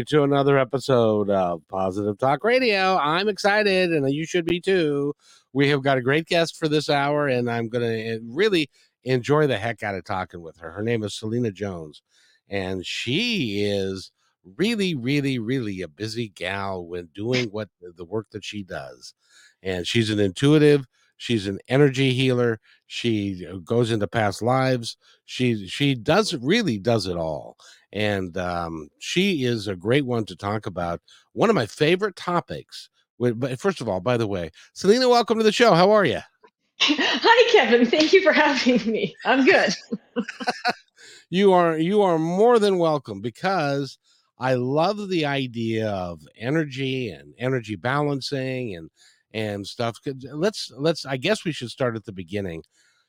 To another episode of Positive Talk Radio. I'm excited, and you should be too. We have got a great guest for this hour, and I'm going to eh, really enjoy the heck out of talking with her. Her name is Selena Jones, and she is really, really, really a busy gal when doing what the work that she does. And she's an intuitive, she's an energy healer, she uh, goes into past lives. She she does really does it all and um, she is a great one to talk about. One of my favorite topics. But first of all, by the way, Selena, welcome to the show. How are you? Hi, Kevin. Thank you for having me. I'm good. you are you are more than welcome because I love the idea of energy and energy balancing and and stuff. Let's let's. I guess we should start at the beginning.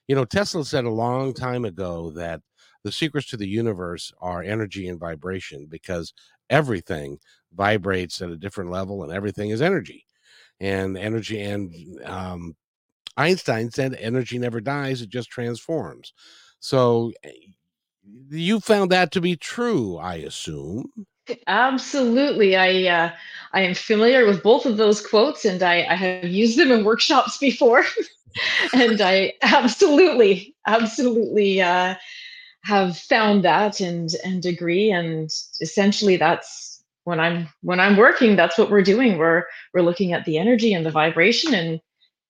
You know, Tesla said a long time ago that the secrets to the universe are energy and vibration because everything vibrates at a different level and everything is energy. And energy and um, einstein said energy never dies it just transforms. So eh, you found that to be true i assume. Absolutely i uh, i am familiar with both of those quotes and i, I have used them in workshops before. And i absolutely absolutely uh, have found that and and agree and essentially that's when i'm when i'm working that's what we're doing. We're we're looking at the energy and the vibration and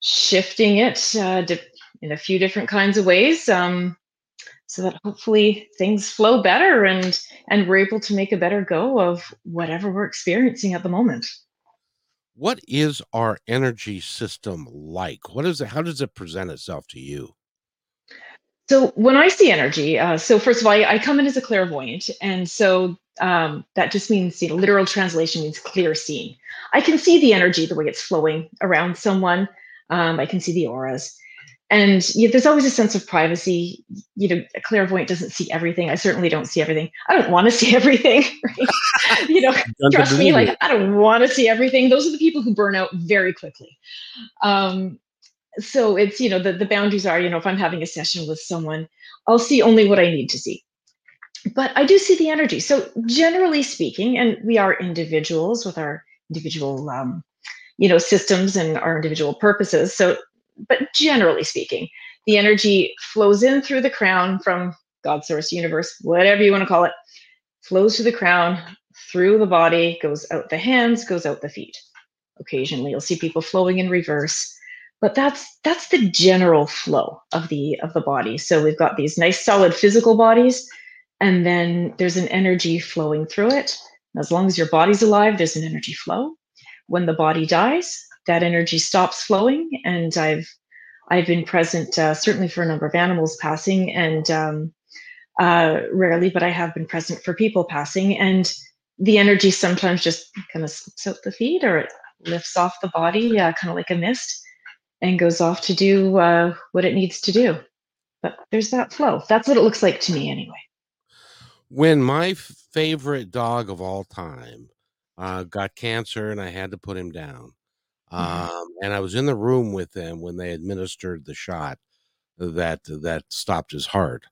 shifting it uh, in a few different kinds of ways um, so that hopefully things flow better and and we're able to make a better go of whatever we're experiencing at the moment. What is our energy system like? What is it how does it present itself to you so when I see energy, uh, so first of all, I, I, come in as a clairvoyant, and so um, that just means, you know, literal translation means clear seeing. I can see the energy, the way it's flowing around someone. Um, I can see the auras, and you know, there's always a sense of privacy. You know, a clairvoyant doesn't see everything. I certainly don't see everything. I don't want to see everything. Right? you know, trust me, like I don't want to see everything. Those are the people who burn out very quickly. Um, so it's you know the, the boundaries are you know if i'm having a session with someone i'll see only what i need to see. But i do see the energy. So generally speaking and we are individuals with our individual um, you know systems and our individual purposes. So but generally speaking the energy flows in through the crown from god source universe whatever you want to call it flows through the crown through the body goes out the hands goes out the feet. Occasionally you'll see people flowing in reverse but that's that's the general flow of the of the body. So we've got these nice solid physical bodies and then there's an energy flowing through it. As long as your body's alive there's an energy flow. When the body dies that energy stops flowing and i've i've been present uh, certainly for a number of animals passing and um, uh, rarely but i have been present for people passing and the energy sometimes just kind of slips out the feet or it lifts off the body uh, kind of like a mist and goes off to do uh, what it needs to do. But there's that flow. That's what it looks like to me, anyway. When my favorite dog of all time uh, got cancer and I had to put him down, mm-hmm. um, and I was in the room with them when they administered the shot that that stopped his heart,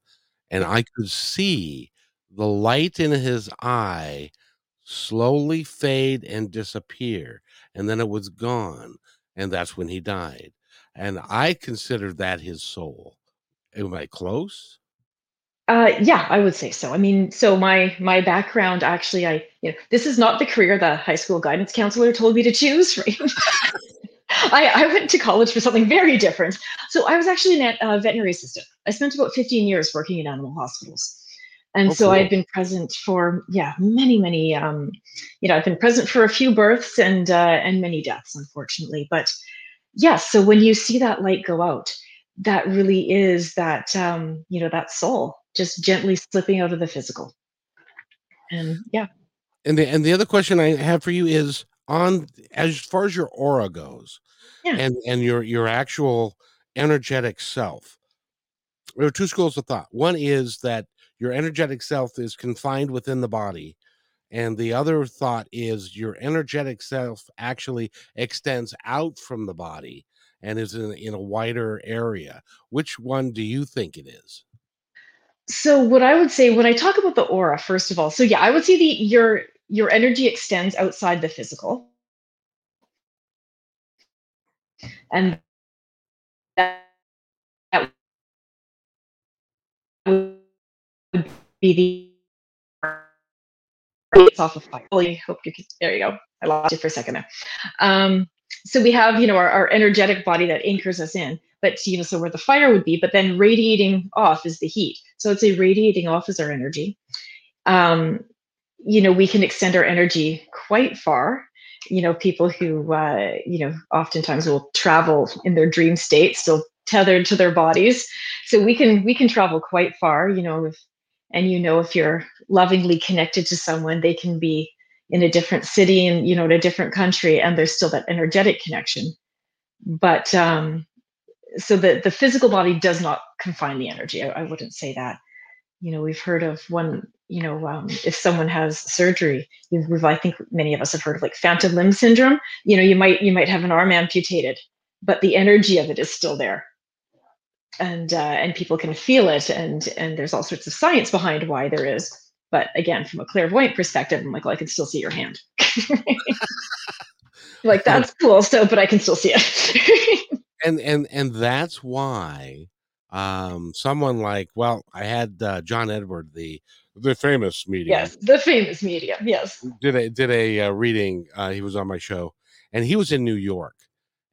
and I could see the light in his eye slowly fade and disappear, and then it was gone, and that's when he died and I consider that his soul. Am I close? Uh, yeah, I would say so. I mean, so my my background actually, I you know, this is not the career the high school guidance counselor told me to choose, right? I, I, went to college for something very different. So I was actually a uh, veterinary assistant. I spent about 15 years working in animal hospitals. And oh, so cool. I've been present for, yeah, many, many, um, you know, I've been present for a few births and, uh, and many deaths, unfortunately. But yes, so when you see that light go out, that really is that, um, you know, that soul just gently slipping out of the physical. And yeah. And the, and the other question I have for you is, on as far as your aura goes yeah. and and your your actual energetic self there are two schools of thought one is that your energetic self is confined within the body and the other thought is your energetic self actually extends out from the body and is in, in a wider area which one do you think it is so what i would say when i talk about the aura first of all so yeah i would say the your your energy extends outside the physical. And that, would be the it's off of fire. I hope you can, there you go. I lost you for a second there. Um, so we have, you know, our, our energetic body that anchors us in, but you know, so where the fire would be, but then radiating off is the heat. So it's a radiating off is our energy. Um, you know we can extend our energy quite far you know people who uh, you know oftentimes will travel in their dream state still tethered to their bodies so we can we can travel quite far you know if, and you know if you're lovingly connected to someone they can be in a different city and you know in a different country and there's still that energetic connection. But um so the the physical body does not confine the energy i, I wouldn't say that. You know we've heard of one you know um, if someone has surgery we've, i think many of us have heard of like phantom limb syndrome. You know you might you might have an arm amputated but the energy of it is still there and uh, and people can feel it and and there's all sorts of science behind why there is but again from a clairvoyant perspective i'm like well i can still see your hand like that's cool so but i can still see it and and and that's why um, someone like, well, I had uh, John Edward, the the famous medium. Yes, the famous medium. Yes, did a did a uh, reading. Uh, he was on my show, and he was in New York,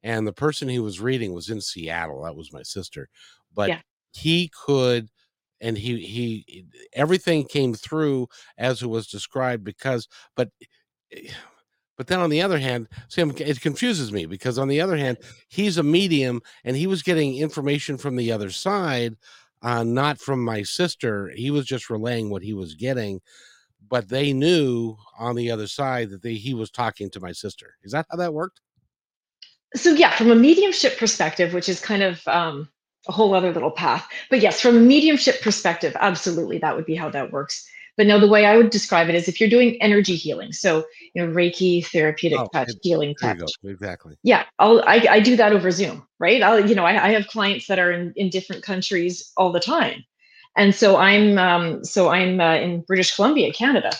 and the person he was reading was in Seattle. That was my sister, but yeah. he could. And he he everything came through as it was described because but eh, but then on the other hand, Sam, it confuses me because on the other hand, he's a medium and he was getting information from the other side, uh, not from my sister. He was just relaying what he was getting, but they knew on the other side that they, he was talking to my sister. Is that how that worked? So yeah, from a mediumship perspective, which is kind of um, a whole other little path, but yes, from a mediumship perspective, absolutely, that would be how that works. But no, the way I would describe it is if you're doing energy healing, so you know Reiki, therapeutic oh, touch, healing touch. Exactly. Yeah, I'll I, I do that over Zoom, right? I'll you know I, I have clients that are in in different countries all the time, and so I'm um, so I'm uh, in British Columbia, Canada,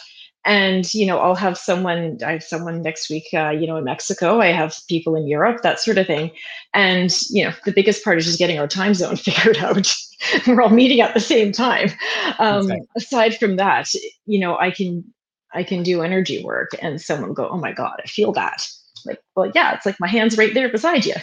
and you know i'll have someone i have someone next week uh, you know in mexico. I have people in europe that sort of thing. And you know the biggest part is just getting our time zone figured out. We're all meeting at the same time. Um, okay. aside from that you know i can i can do energy work and someone go oh my god i feel that. Like well yeah it's like my hands right there beside you.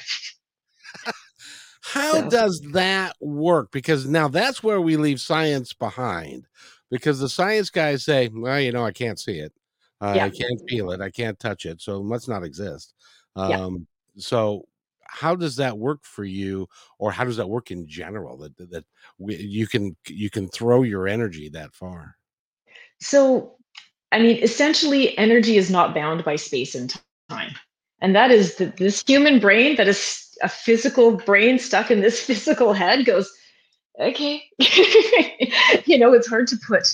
How so. does that work? Because now that's where we leave science behind because the science guys say, well, you know, I can't see it. Uh, yeah. I can't feel it. I can't touch it. So it must not exist. Um, yeah. So how does that work for you or how does that work in general that, that, that we, you can, you can throw your energy that far? So, I mean, essentially energy is not bound by space and time. And that is the, this human brain that is a physical brain stuck in this physical head goes, okay. You know it's hard to put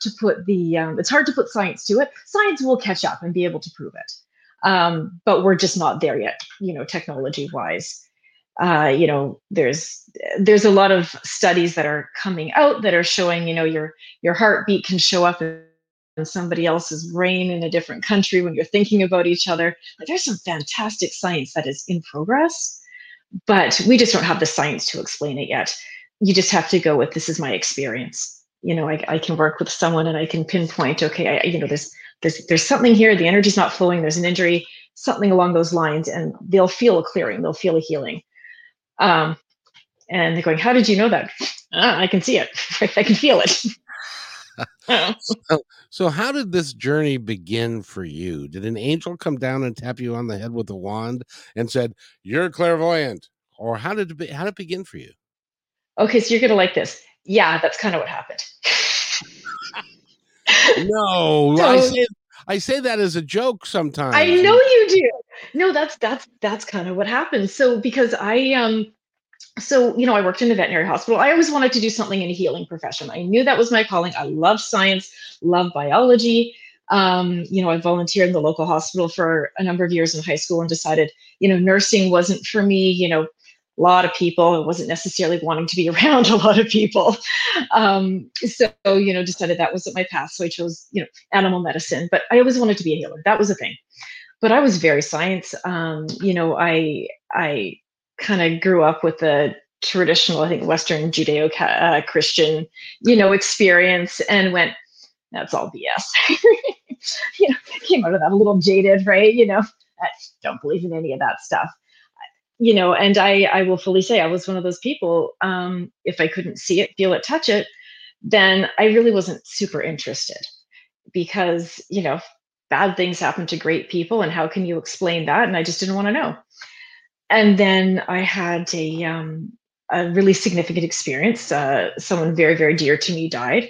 to put the um, it's hard to put science to it. Science will catch up and be able to prove it. Um, but we're just not there yet you know technology wise uh, you know there's there's a lot of studies that are coming out that are showing you know your your heartbeat can show up in somebody else's brain in a different country when you're thinking about each other. Like there's some fantastic science that is in progress but we just don't have the science to explain it yet you just have to go with this is my experience you know I, I can work with someone and i can pinpoint okay I, you know there's there's there's something here the energy's not flowing there's an injury something along those lines, and they'll feel a clearing, they'll feel a healing. Um, and they're going, "How did you know that?" Ah, I can see it. I can feel it. so, so, how did this journey begin for you? Did an angel come down and tap you on the head with a wand and said, "You're clairvoyant," or how did it be, how did it begin for you? Okay, so you're gonna like this. Yeah, that's kind of what happened. no, so, I say I say that as a joke sometimes. I know you do. No, that's that's that's kind of what happened. So because I um so you know i worked in a veterinary hospital i always wanted to do something in a healing profession i knew that was my calling i love science love biology um, you know i volunteered in the local hospital for a number of years in high school and decided you know nursing wasn't for me you know a lot of people i wasn't necessarily wanting to be around a lot of people um, so you know decided that wasn't my path so i chose you know animal medicine but i always wanted to be a healer that was a thing but i was very science um, you know i i kind of grew up with the traditional, I think, Western Judeo uh, Christian, you know, experience and went, that's all BS. you know, came out of that a little jaded, right? You know, I don't believe in any of that stuff. You know, and I, I will fully say I was one of those people. Um, if I couldn't see it, feel it, touch it, then I really wasn't super interested because, you know, bad things happen to great people. And how can you explain that? And I just didn't want to know and then I had a um, a really significant experience. Uh, someone very very dear to me died,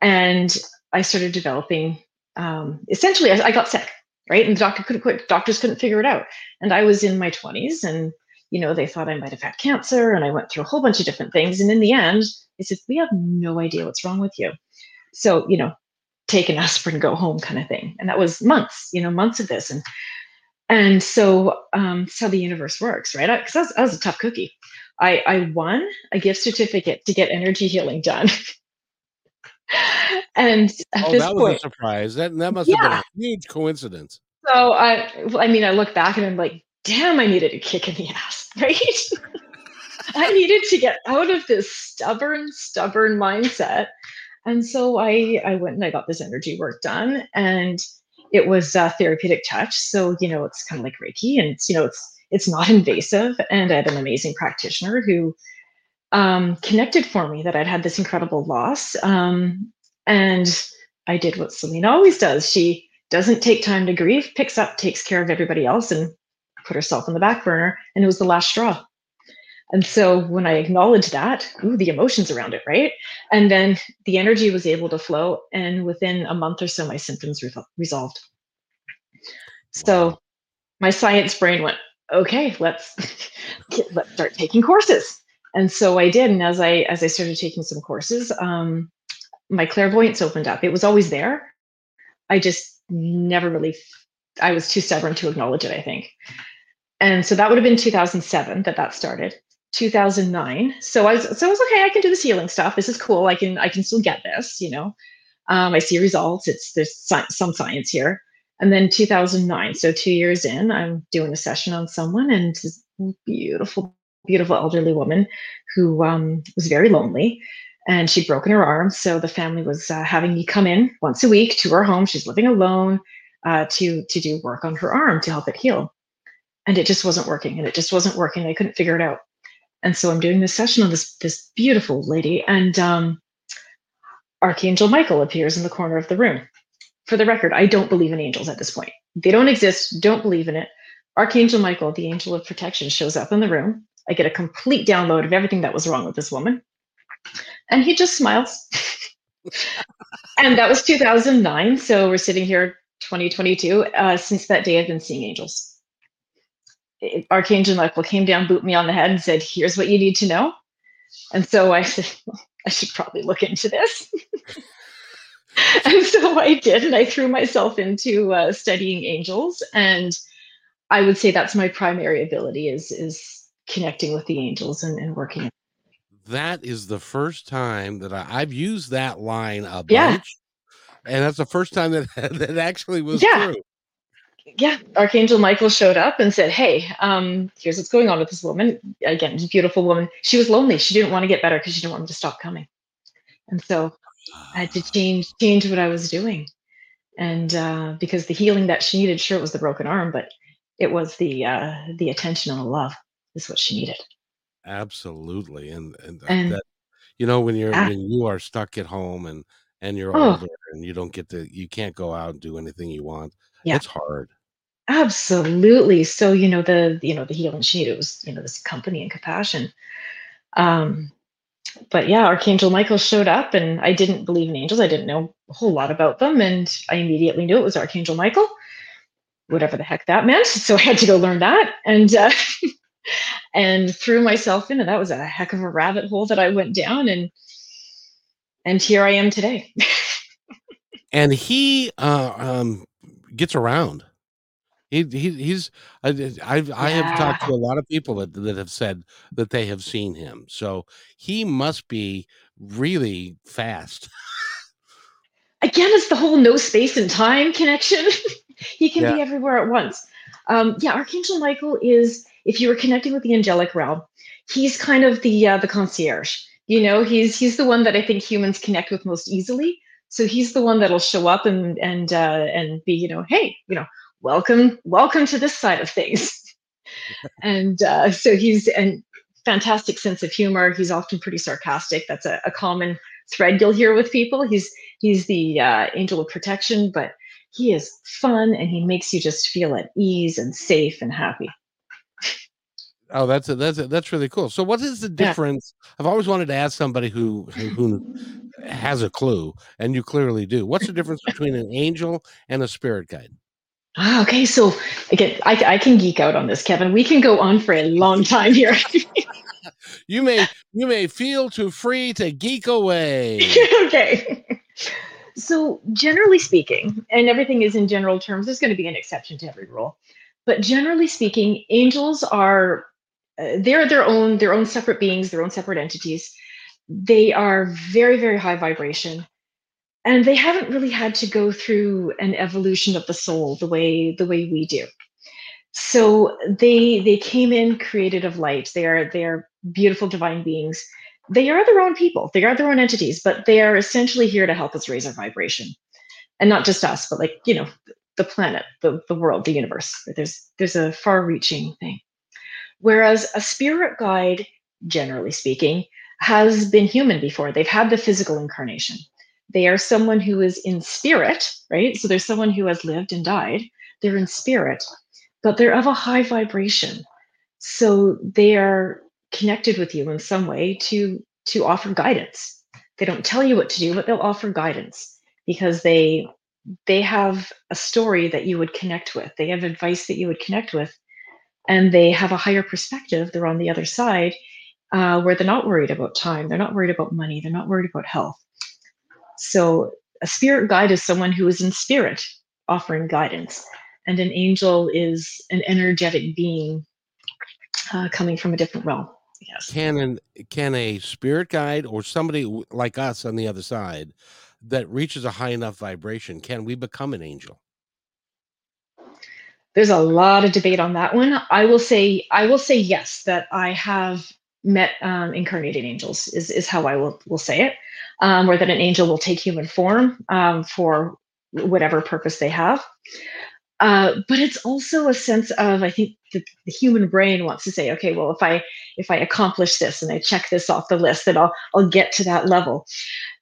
and I started developing. Um, essentially, I, I, got sick, right? And the doctor couldn't quit. Doctors couldn't figure it out. And I was in my twenties, and you know they thought I might have had cancer, and I went through a whole bunch of different things. And in the end, they said we have no idea what's wrong with you. So you know, take an aspirin, go home, kind of thing. And that was months, you know, months of this. And and so um, that's how the universe works, right? Because I, I, I, was a tough cookie. I, I won a gift certificate to get energy healing done. and at oh, that was point, a surprise. That that must yeah. have been a huge coincidence. So I, I mean, I look back and I'm like, damn, I needed a kick in the ass, right? I needed to get out of this stubborn, stubborn mindset. And so I, I went and I got this energy work done, and it was a therapeutic touch. So, you know, it's kind of like Reiki and it's, you know, it's, it's not invasive. And I had an amazing practitioner who um, connected for me that I'd had this incredible loss. Um, and I did what Selena always does. She doesn't take time to grieve, picks up, takes care of everybody else, and put herself on the back burner. And it was the last straw. And so when I acknowledged that, ooh, the emotions around it, right? And then the energy was able to flow. And within a month or so, my symptoms re- resolved. So my science brain went, okay, let's let's start taking courses. And so I did. And as I as I started taking some courses, um, my clairvoyance opened up. It was always there. I just never really I was too stubborn to acknowledge it, I think. And so that would have been 2007 that that started. 2009. So I was, so I was okay. I can do this healing stuff. This is cool. I can I can still get this. You know, um, I see results. It's there's some science here. And then 2009. So two years in, I'm doing a session on someone, and this beautiful, beautiful elderly woman who um, was very lonely, and she'd broken her arm. So the family was uh, having me come in once a week to her home. She's living alone uh, to to do work on her arm to help it heal. And it just wasn't working, and it just wasn't working. I couldn't figure it out. And so I'm doing this session on this this beautiful lady, and um, Archangel Michael appears in the corner of the room. For the record, I don't believe in angels at this point. They don't exist. Don't believe in it. Archangel Michael, the angel of protection, shows up in the room. I get a complete download of everything that was wrong with this woman, and he just smiles. and that was 2009. So we're sitting here 2022. Uh, since that day, I've been seeing angels. Archangel Michael came down, booped me on the head, and said, "Here's what you need to know." And so I said, "I should probably look into this." and so I did, and I threw myself into uh, studying angels. And I would say that's my primary ability is is connecting with the angels and, and working. That is the first time that I, have used that line a bunch, yeah. and that's the first time that that actually was yeah. true yeah, Archangel Michael showed up and said, "Hey, um, here's what's going on with this woman. Again, beautiful woman. She was lonely. She didn't want to get better because she didn't want him to stop coming. And so I had to change change what I was doing. And uh, because the healing that she needed, sure, it was the broken arm, but it was the uh, the attention and the love is what she needed. Absolutely, and and, and that you know when you're ah, when you are stuck at home and and you're oh, older and you don't get to you can't go out and do anything you want. Yeah. It's hard. Absolutely. So, you know, the you know, the healing sheet, it was, you know, this company and compassion. Um, but yeah, Archangel Michael showed up and I didn't believe in angels. I didn't know a whole lot about them. And I immediately knew it was Archangel Michael, whatever the heck that meant. So I had to go learn that and uh, and threw myself in. And that was a heck of a rabbit hole that I went down and and here I am today. and he uh, um, gets around. He, he he's I I've, I have talked to a lot of people that that have said that they have seen him. So he must be really fast. Again, it's the whole no space and time connection. he can yeah. be everywhere at once. Um, yeah, Archangel Michael is if you were connecting with the angelic realm, he's kind of the uh, the concierge. You know, he's he's the one that I think humans connect with most easily. So he's the one that'll show up and and uh, and be, you know, hey, you know, welcome, welcome to this side of things. and uh, so he's a fantastic sense of humor. He's often pretty sarcastic. That's a, a common thread you'll hear with people. He's he's the uh, angel of protection, but he is fun and he makes you just feel at ease and safe and happy. Oh, that's a, that's a, that's really cool. So, what is the difference? Yeah. I've always wanted to ask somebody who who has a clue, and you clearly do. What's the difference between an angel and a spirit guide? Ah, okay, so again, I, I can geek out on this, Kevin. We can go on for a long time here. you may you may feel too free to geek away. okay. So generally speaking, and everything is in general terms, there's going to be an exception to every rule. But generally speaking, angels are uh, they're their own their own separate beings, their own separate entities. They are very very high vibration. And they haven't really had to go through an evolution of the soul the way the way we do. So they they came in created of light. They are they are beautiful divine beings. They are their own people. They are their own entities but they are essentially here to help us raise our vibration. And not just us but like you know the planet the, the world the universe. There's there's a far reaching thing. Whereas a spirit guide generally speaking has been human before they've had the physical incarnation they are someone who is in spirit, right? So there's someone who has lived and died. They're in spirit, but they're of a high vibration. So they are connected with you in some way to to offer guidance. They don't tell you what to do, but they'll offer guidance because they they have a story that you would connect with. They have advice that you would connect with, and they have a higher perspective. They're on the other side, uh, where they're not worried about time. They're not worried about money. They're not worried about health. So a spirit guide is someone who is in spirit offering guidance, and an angel is an energetic being uh, coming from a different realm. Yes. Can an, can a spirit guide or somebody like us on the other side that reaches a high enough vibration can we become an angel? There's a lot of debate on that one. I will say I will say yes that I have met um, incarnated angels is is how I will will say it um, or that an angel will take human form um, for whatever purpose they have. Uh, but it's also a sense of I think the, the, human brain wants to say, okay, well, if I if I accomplish this and I check this off the list, then I'll I'll get to that level.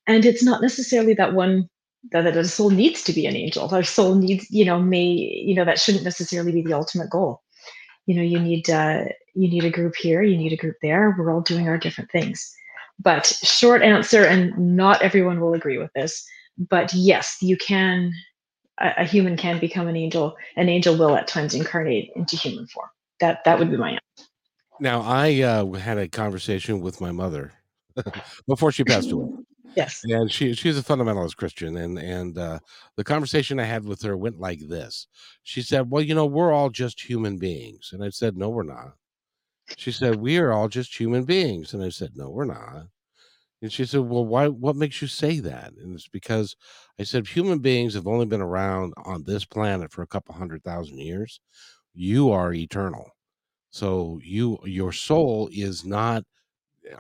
And it's not necessarily that one that, that a soul needs to be an angel. Our soul needs, you know, may you know that shouldn't necessarily be the ultimate goal. You know, you need uh, you need a group here, you need a group there. We're all doing our different things. But short answer, and not everyone will agree with this, but yes, you can. A, a human can become an angel. An angel will at times incarnate into human form. That that would be my answer. Now, I uh, had a conversation with my mother before she passed away. Yes, and she she's a fundamentalist Christian, and and uh, the conversation I had with her went like this. She said, "Well, you know, we're all just human beings," and I said, "No, we're not." She said, "We are all just human beings," and I said, "No, we're not." And she said, "Well, why? What makes you say that?" And it's because I said human beings have only been around on this planet for a couple hundred thousand years. You are eternal, so you your soul is not.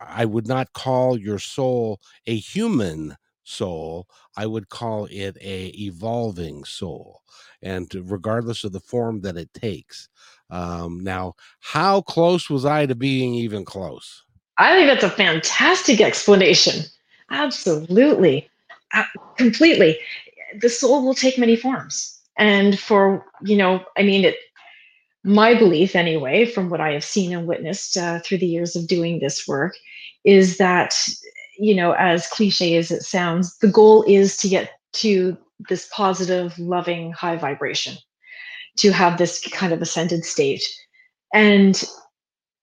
I would not call your soul a human soul i would call it a evolving soul and regardless of the form that it takes. Um, now how close was i to being even close? I think that's a fantastic explanation. Absolutely. Uh, completely. The soul will take many forms and for you know i mean it my belief anyway from what i have seen and witnessed uh, through the years of doing this work is that you know as cliche as it sounds the goal is to get to this positive loving high vibration to have this kind of ascended state. And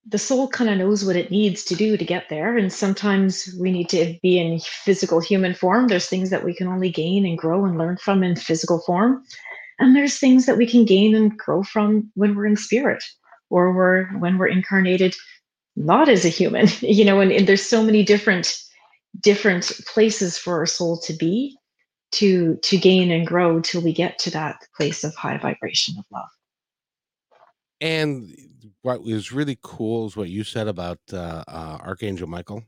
the soul kind of knows what it needs to do to get there and sometimes we need to be in physical human form. There's things that we can only gain and grow and learn from in physical form and there's things that we can gain and grow from when we're in spirit or we're when we're incarnated not as a human you know and, and there's so many different different places for our soul to be to to gain and grow till we get to that place of high vibration of love. And what was really cool is what you said about uh, uh, archangel michael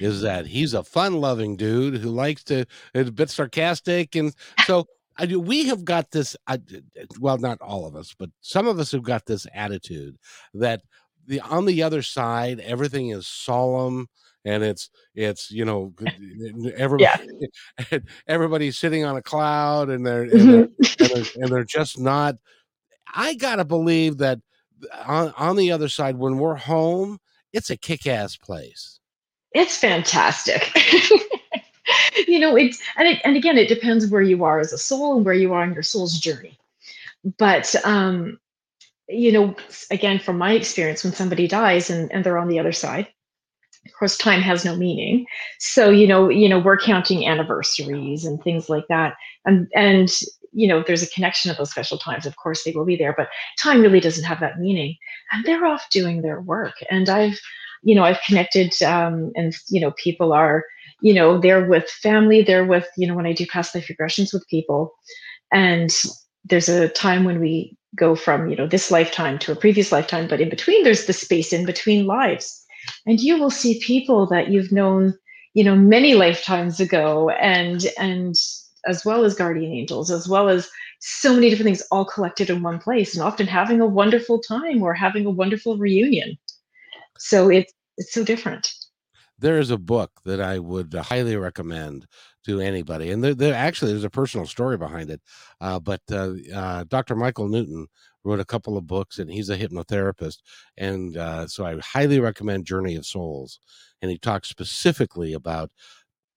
is that he's a fun-loving dude who likes to is a bit sarcastic and so I do, we have got this I, well not all of us but some of us have got this attitude that the on the other side everything is solemn and it's it's you know everybody yeah. everybody's sitting on a cloud and they're, and they're, mm-hmm. and they're, and they're just not i gotta believe that uh, on, on the other side when we're home it's a kick-ass place. It's fantastic you know it's and, it, and again it depends where you are as a soul and where you are on your soul's journey. But um you know again from my experience when somebody dies and, and they're on the other side of course time has no meaning. So you know you know we're counting anniversaries and things like that. And and you know there's a connection of those special times. Of course they will be there but time really doesn't have that meaning. And they're off doing their work. And i've you know i've connected um, and you know people are you know they're with family they're with you know when i do past life regressions with people. And there's a time when we go from you know this lifetime to a previous lifetime but in between there's the space in between lives. And you will see people that you've known you know many lifetimes ago and and as well as guardian angels as well as so many different things all collected in one place and often having a wonderful time or having a wonderful reunion. So it's it's so different there is a book that I would highly recommend to anybody, and there, there actually there's a personal story behind it. Uh, but uh, uh, Dr. Michael Newton wrote a couple of books, and he's a hypnotherapist, and uh, so I highly recommend Journey of Souls. And he talks specifically about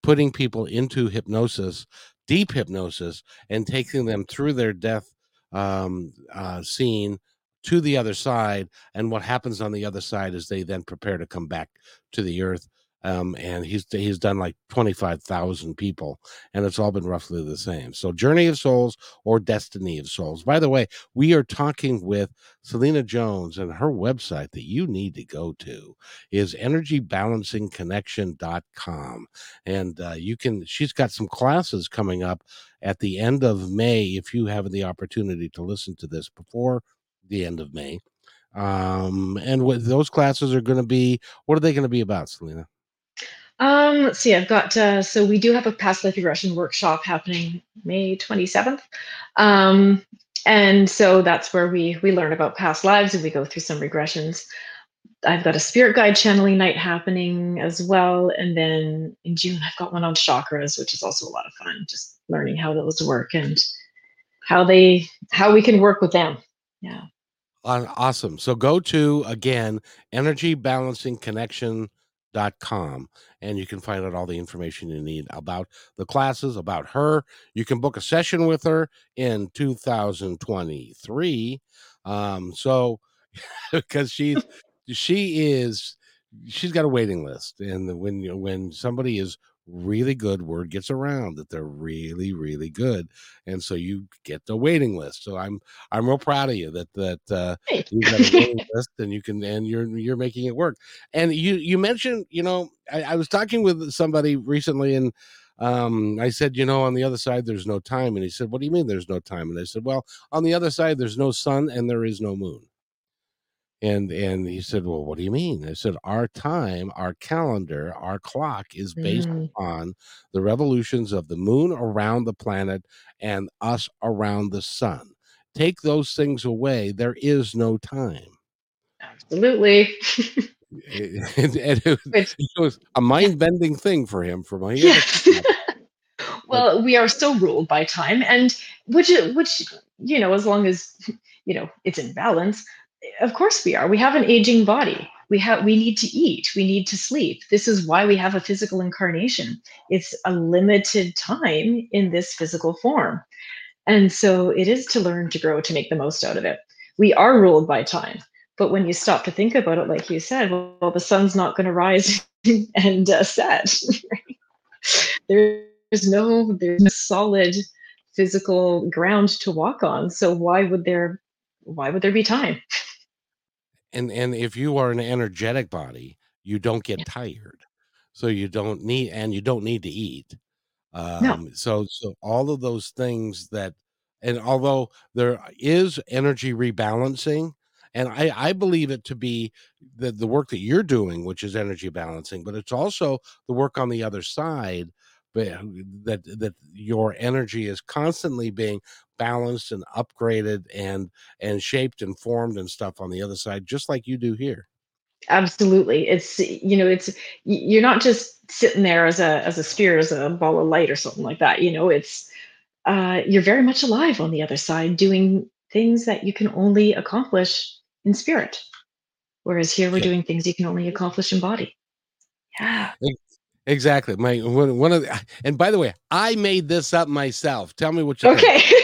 putting people into hypnosis, deep hypnosis, and taking them through their death um, uh, scene to the other side. And what happens on the other side is they then prepare to come back to the earth um, and he's he's done like twenty five thousand people, and it's all been roughly the same. So, Journey of Souls or Destiny of Souls. By the way, we are talking with Selena Jones, and her website that you need to go to is EnergyBalancingConnection.com, and uh, you can. She's got some classes coming up at the end of May. If you have the opportunity to listen to this before the end of May um and what those classes are going to be what are they going to be about selena um, let's see, I've got, uh, so we do have a past life regression workshop happening May 27th. Um, and so that's where we we learn about past lives and we go through some regressions. I've got a spirit guide channeling night happening as well. And then in June, I've got one on chakras, which is also a lot of fun, just learning how those work and how they, how we can work with them. Yeah. Awesome. So go to again, energy balancing connection dot com and you can find out all the information you need about the classes about her. You can book a session with her in 2023 um so because she's she is she's got a waiting list and when when somebody is really good word gets around that they're really really good and so you get the waiting list so i'm i'm real proud of you that that uh you got a waiting list and you can and you're you're making it work and you you mentioned you know i, I was talking with somebody recently and um, I said, you know, on the other side, there's no time. And he said, what do you mean there's no time? And I said, well, on the other side, there's no sun and there is no moon. And and he said well what do you mean? I said our time our calendar our clock is based Mm, on the revolutions of the moon around the planet and us around the sun. Take those things away. There is no time. Absolutely. and, and it, Which, it was a mind-bending thing for him for my yes. Well, we are still ruled by time, and which which you know, as long as you know it's in balance, of course we are. We have an aging body. We have we need to eat. We need to sleep. This is why we have a physical incarnation. It's a limited time in this physical form. And so it is to learn to grow to make the most out of it. We are ruled by time. But when you stop to think about it, like you said, well, well the sun's not going to rise and uh, set. there's no there's no solid physical ground to walk on. So why would there why would there be time? And and if you are an energetic body you don't get Yeah. tired so you don't need and you don't need to eat No. um so so all of those things that and although there is energy rebalancing and i i believe it to be the the work that you're doing which is energy balancing but it's also the work on the other side but that that your energy is constantly being balanced and upgraded and and shaped and formed and stuff on the other side just like you do here Absolutely. It's you know, it's you're not just sitting there as a as a sphere, as a ball of light or something like that. You know, it's uh, you're very much alive on the other side, doing things that you can only accomplish in spirit. Whereas here we're doing things you can only accomplish in body. Yeah. exactly my one, one of the, and by the way i made this up myself tell me what you think Okay.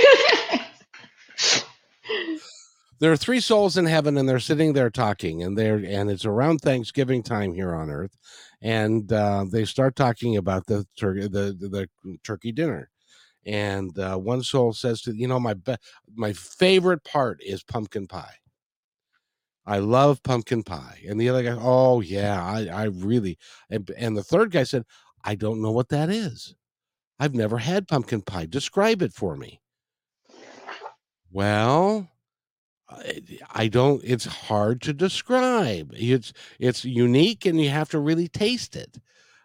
there are three souls in heaven and they're sitting there talking and they're and it's around thanksgiving time here on earth and uh, they start talking about the turkey the, the, the turkey dinner. And uh, one soul says to you know my be- my favorite part is pumpkin pie. I love pumpkin pie. And the other guy oh yeah i i really and, and the third guy said i don't know what that is. I've never had pumpkin pie. Describe it for me. Well I don't it's hard to describe. It's it's unique and you have to really taste it.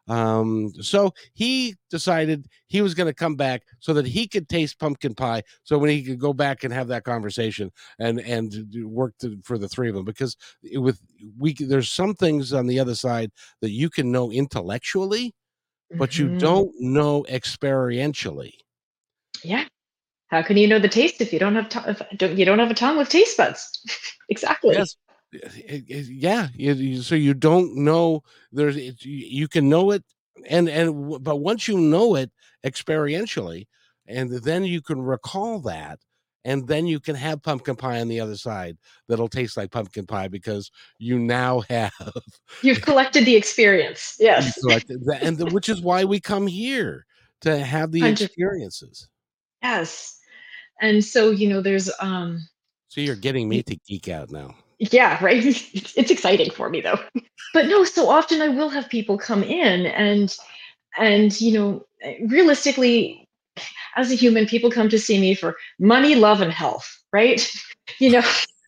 Um so he decided he was going to come back so that he could taste pumpkin pie so when he could go back and have that conversation and and work to, for the three of them because it- with we there's some things on the other side that you can know intellectually but you Mhm. don't know experientially. Yeah. How can you know the taste if you don't have to- if don't, you don't have a tongue with taste buds? exactly. Yes. It- it- yeah. so you don't know there's you can know it and and but once you know it experientially and then you can recall that and then you can have pumpkin pie on the other side that'll taste like pumpkin pie because you now have You've collected the experience. Yes. collected that and the, which is why we come here to have the experiences Yes. And so, you know, there's um so you're getting me to geek out now yeah, right. It's, it's exciting for me though. But no, so often I will have people come in and and you know, realistically as a human people come to see me for money, love and health, right? You know,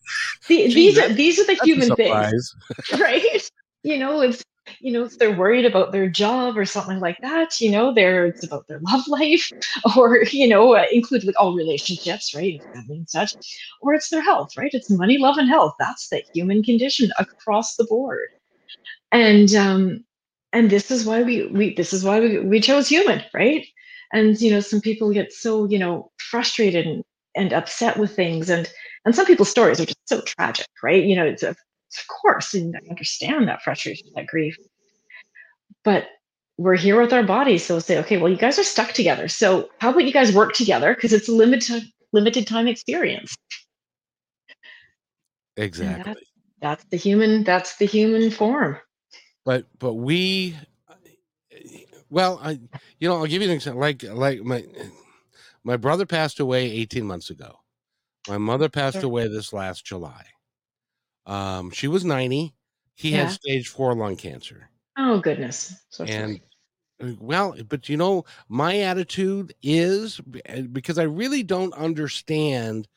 the, these are these are the human things. right you know it's you know if they're worried about their job or something like that you know they're it's about their love life or you know uh, include with all relationships right family and such or it's their health right it's money love and health that's the human condition across the board. And um and this is why we we this is why we, we chose human right? And you know some people get so you know frustrated and, and upset with things and and some people's stories are just so tragic right? You know it's a of course and i understand that frustration that grief. But we're here with our bodies so we'll say okay well you guys are stuck together so how about you guys work together? Because it's a limited limited time experience. Exactly. that's the human that's the human form. But but we well i you know i'll give you an example like like my my brother passed away 18 months ago. My mother passed Sure. away this last july um she was 90 he Yeah. had stage four lung cancer oh goodness so and sorry. uh, well but you know my attitude is uh, because i really don't understand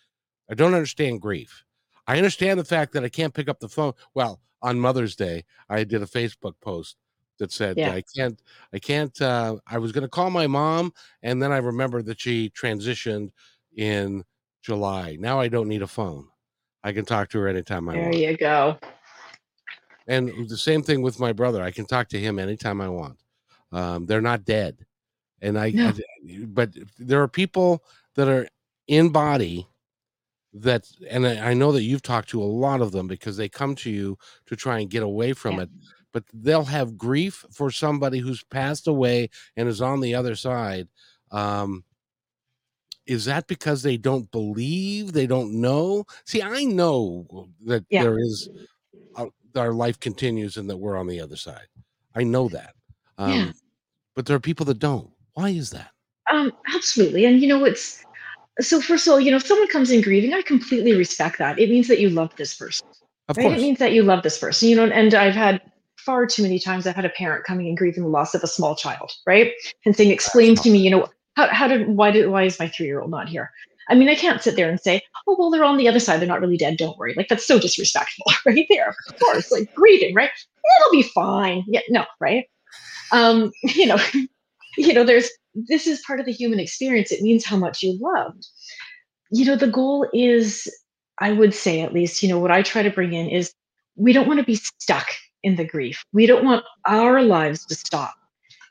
i don't understand grief I understand the fact that I can't pick up the phone. Well, on Mother's Day, I did a Facebook post that said Yeah. I can't I can't uh I was going to call my mom and then I remembered that she transitioned in July. Now I don't need a phone. I can talk to her anytime I There want. There you go. And the same thing with my brother. I can talk to him anytime I want. Um, they're not dead. And I, No. I- but there are people that are in body that, and I I know that you've talked to a lot of them because they come to you to try and get away from Yeah. it. But they'll have grief for somebody who's passed away and is on the other side. Um, is that because they don't believe they don't know see i know that Yeah. there is uh, our life continues and that we're on the other side i know that um Yeah. but there are people that don't why is that Um, absolutely. And you know, it's so first of all, you know, if someone comes in grieving, I completely respect that. It means that you love this person. of right? course It means that you love this person, you know, and I've had far too many times I've had a parent coming and grieving the loss of a small child, right? And saying, explain to me, you know, how, how did why did why is my three-year-old not here? I mean, I can't sit there and say, oh well, they're on the other side, they're not really dead, don't worry. Like that's so disrespectful, right there. Of course, like grieving, right? It'll be fine. Yeah, no, right? Um, you know, you know, there's this is part of the human experience. It means how much you loved. You know, the goal is, I would say at least, you know, what I try to bring in is we don't want to be stuck in the grief. We don't want our lives to stop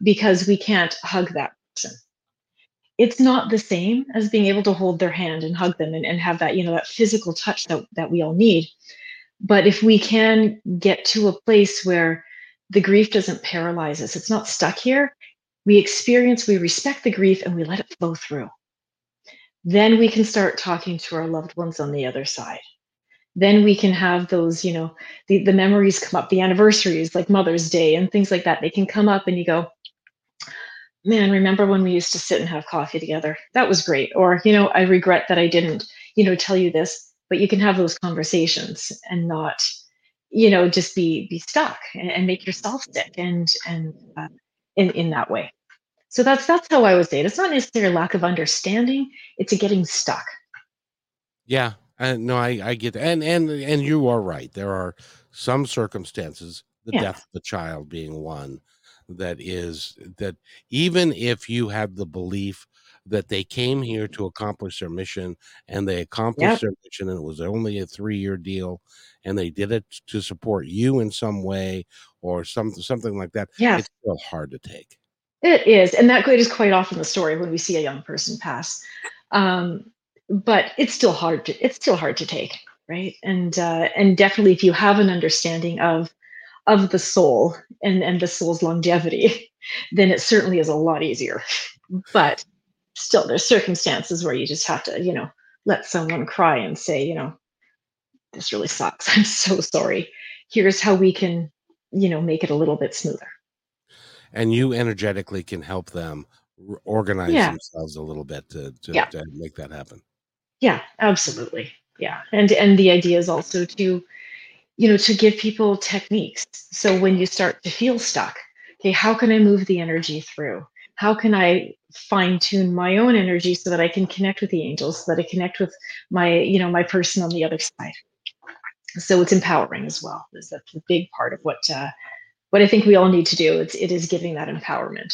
because we can't hug that person. It's not the same as being able to hold their hand and hug them and, and have that, you know, that physical touch that, that we all need. But if we can get to a place where the grief doesn't paralyze us, it's not stuck here, we experience, we respect the grief and we let it flow through. Then we can start talking to our loved ones on the other side. Then we can have those, you know, the, the memories come up, the anniversaries like Mother's Day and things like that. They can come up and you go, man, remember when we used to sit and have coffee together? That was great. Or, you know, I regret that I didn't, you know, tell you this, but you can have those conversations and not, you know, just be be stuck and, and make yourself sick and and uh, in in that way. So that's that's how I would say it. It's not necessarily a lack of understanding; it's a getting stuck. yeah I, no i i get that and and and you are right there are some circumstances the Yeah. death of the child being one that is that even if you have the belief that they came here to accomplish their mission and they accomplished Yep. their mission and it was only a three year deal and they did it to support you in some way or some something like that Yeah, it's still hard to take It is, and that is quite often the story when we see a young person pass. Um, but it's still hard to it's still hard to take, right? And uh, and definitely, if you have an understanding of of the soul and and the soul's longevity, then it certainly is a lot easier. But still, there's circumstances where you just have to, you know, let someone cry and say, you know, this really sucks. I'm so sorry. Here's how we can, you know, make it a little bit smoother. and you energetically can help them organize Yeah. themselves a little bit to to, Yeah. to make that happen Yeah, absolutely. Yeah. And and the idea is also to, you know, to give people techniques. So when you start to feel stuck, okay, how can I move the energy through? How can I fine tune my own energy so that I can connect with the angels, so that I connect with my, you know, my person on the other side. So it's empowering as well. Is that's a big part of what uh, what I think we all need to do. It's it is giving that empowerment.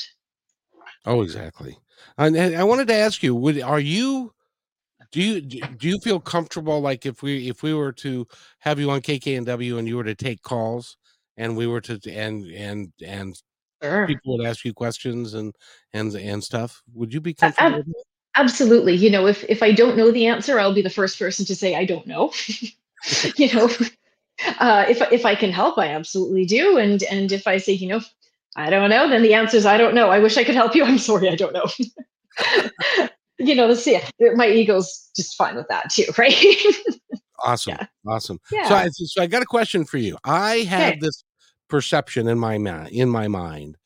Oh, exactly. And, and I wanted to ask you: Would are you? Do you do you feel comfortable? Like if we if we were to have you on KKNW and you were to take calls and we were to and and and Sure. people would ask you questions and and and stuff, would you be comfortable? that? Absolutely. You know, if if I don't know the answer, I'll be the first person to say I don't know. you know, uh, if if I can help, I absolutely do. And and if I say, you know, I don't know, then the answer is I don't know. I wish I could help you. I'm sorry, I don't know. you know, see, my ego's just fine with that too, right? Awesome, Yeah. awesome. So. I so I got a question for you. I have Okay. this perception in my mind in my mind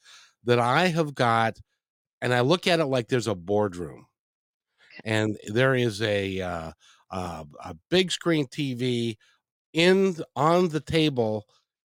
that I have got, and I look at it like there's a boardroom, and there is a uh, uh, a big screen TV in on the table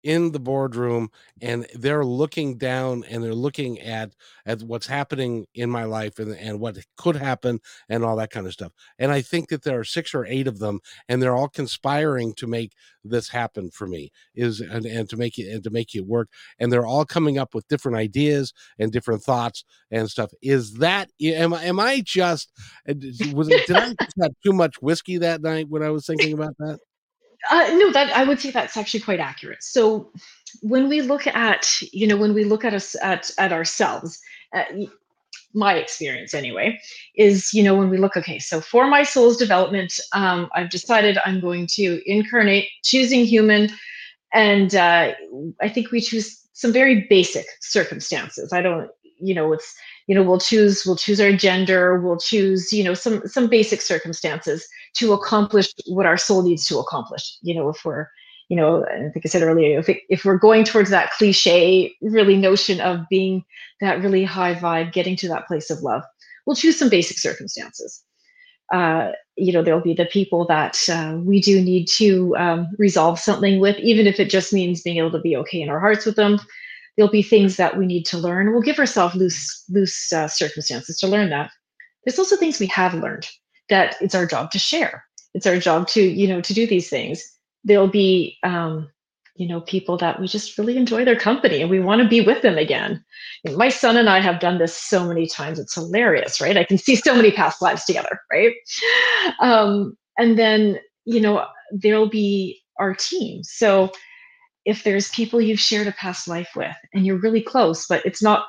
in the boardroom and they're looking down and they're looking at at what's happening in my life and, and what could happen and all that kind of stuff. And i think that there are six or eight of them and they're all conspiring to make this happen for me is and, and to make it and to make it work. And they're all coming up with different ideas and different thoughts and stuff. Is that am, am i just uh, was did i have too much whiskey that night when i was thinking about that uh, no, that I would say that's actually quite accurate. So when we look at, you know, when we look at us at at ourselves, uh, my experience anyway, is you know when we look, okay, so for my soul's development, um, I've decided I'm going to incarnate, choosing human, and uh, I think we choose some very basic circumstances. I don't, you know, it's you know we'll choose we'll choose our gender, we'll choose you know some some basic circumstances to accomplish what our soul needs to accomplish. You know, if we're, you know, I think I said earlier, if, it, if we're going towards that cliche, really notion of being that really high vibe, getting to that place of love, we'll choose some basic circumstances. Uh, you know, there'll be the people that uh, we do need to um, resolve something with, even if it just means being able to be okay in our hearts with them. There'll be things that we need to learn. We'll give ourselves loose, loose uh, circumstances to learn that. There's also things we have learned that it's our job to share. It's our job to, you know, to do these things. There'll be, um, you know, people that we just really enjoy their company and we want to be with them again. My son and I have done this so many times. It's hilarious, right? I can see so many past lives together, right? Um, and then, you know, there'll be our team. So if there's people you've shared a past life with and you're really close, but it's not,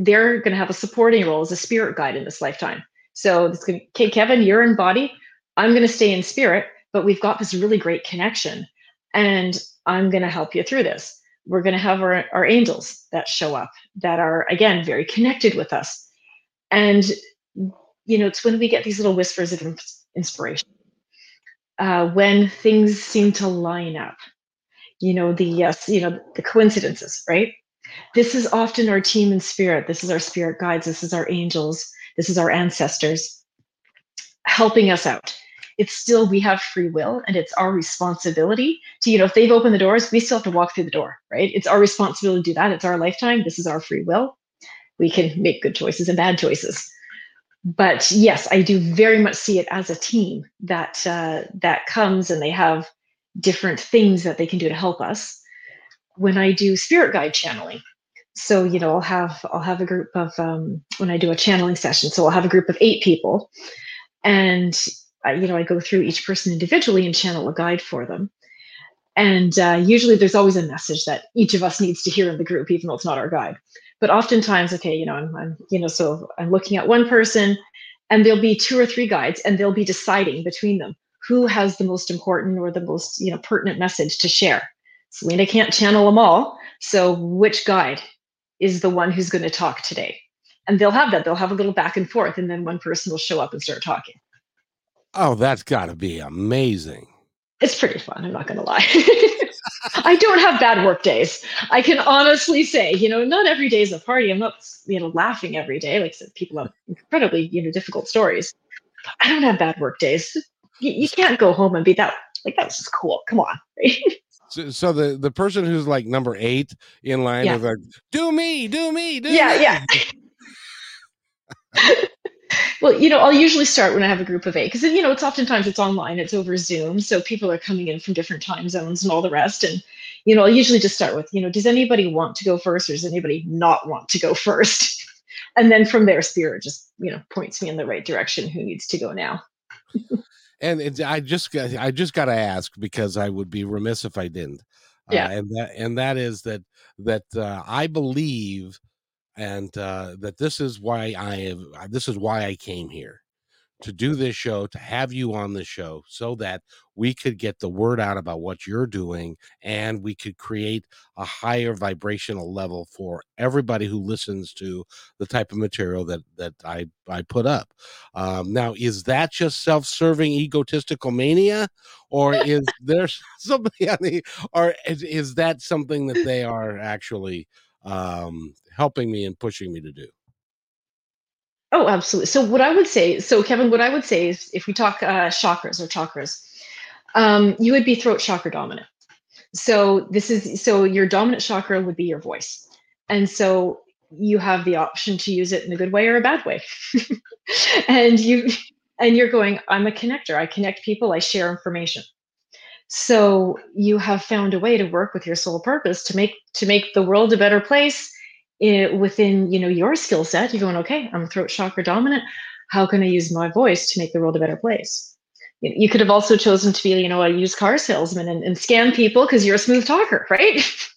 they're going to have a supporting role as a spirit guide in this lifetime. So it's going okay, Kevin, you're in body. I'm going to stay in spirit, but we've got this really great connection. And I'm going to help you through this. We're going to have our, our angels that show up that are, again, very connected with us. And, you know, it's when we get these little whispers of inspiration, uh, when things seem to line up, you know, the, yes, you know, the coincidences, right? This is often our team in spirit. This is our spirit guides. This is our angels this is our ancestors helping us out. It's still, we have free will and it's our responsibility to, you know, if they've opened the doors, we still have to walk through the door, right? It's our responsibility to do that. It's our lifetime. This is our free will. We can make good choices and bad choices. But yes, I do very much see it as a team that uh, that comes and they have different things that they can do to help us. When I do spirit guide channeling, so you know i'll have i'll have a group of um, when i do a channeling session so i'll have a group of eight people. And I, you know i go through each person individually and channel a guide for them. And uh, usually there's always a message that each of us needs to hear in the group even though it's not our guide. But oftentimes okay you know i'm, I'm you know so i'm looking at one person and there'll be two or three guides and they'll be deciding between them who has the most important or the most you know pertinent message to share selena can't channel them all so which guide is the one who's going to talk today. And they'll have that. They'll have a little back and forth, and then one person will show up and start talking. Oh, that's got to be amazing. It's pretty fun. I'm not going to lie. I don't have bad work days. I can honestly say, you know, not every day is a party. I'm not, you know, laughing every day. Like I said, people have incredibly, you know, difficult stories. I don't have bad work days. You, you can't go home and be that like that's just cool. Come on. So, so, the the person who's like number eight in line yeah. is like, "Do me, do me, do yeah, me. yeah." Yeah. Well, you know, I'll usually start when I have a group of eight because you know it's oftentimes it's online, it's over Zoom, so people are coming in from different time zones and all the rest. And you know, I'll usually just start with, you know, does anybody want to go first, or does anybody not want to go first? and then from there, spirit just you know points me in the right direction. Who needs to go now? And it, I just I just got to ask because I would be remiss if I didn't. Yeah, uh, and that and that is that that uh, I believe, and uh, that this is why I have this is why I came here to do this show, to have you on the show, so that we could get the word out about what you're doing and we could create a higher vibrational level for everybody who listens to the type of material that that I, I put up. Um, now, is that just self-serving egotistical mania, or is there somebody on the, or is, is that something that they are actually um, helping me and pushing me to do? Oh, absolutely. So what I would say, so Kevin, what I would say is if we talk uh, chakras or chakras, um, you would be throat chakra dominant. so this is so your dominant chakra would be your voice. And so you have the option to use it in a good way or a bad way. And you and you're going i'm a connector. I connect people. I share information. So you have found a way to work with your soul purpose to make to make the world a better place it, within you know your skill set you're going okay i'm throat chakra dominant. How can i use my voice to make the world a better place? You could have also chosen to be you know a used car salesman and, and scam people because you're a smooth talker right?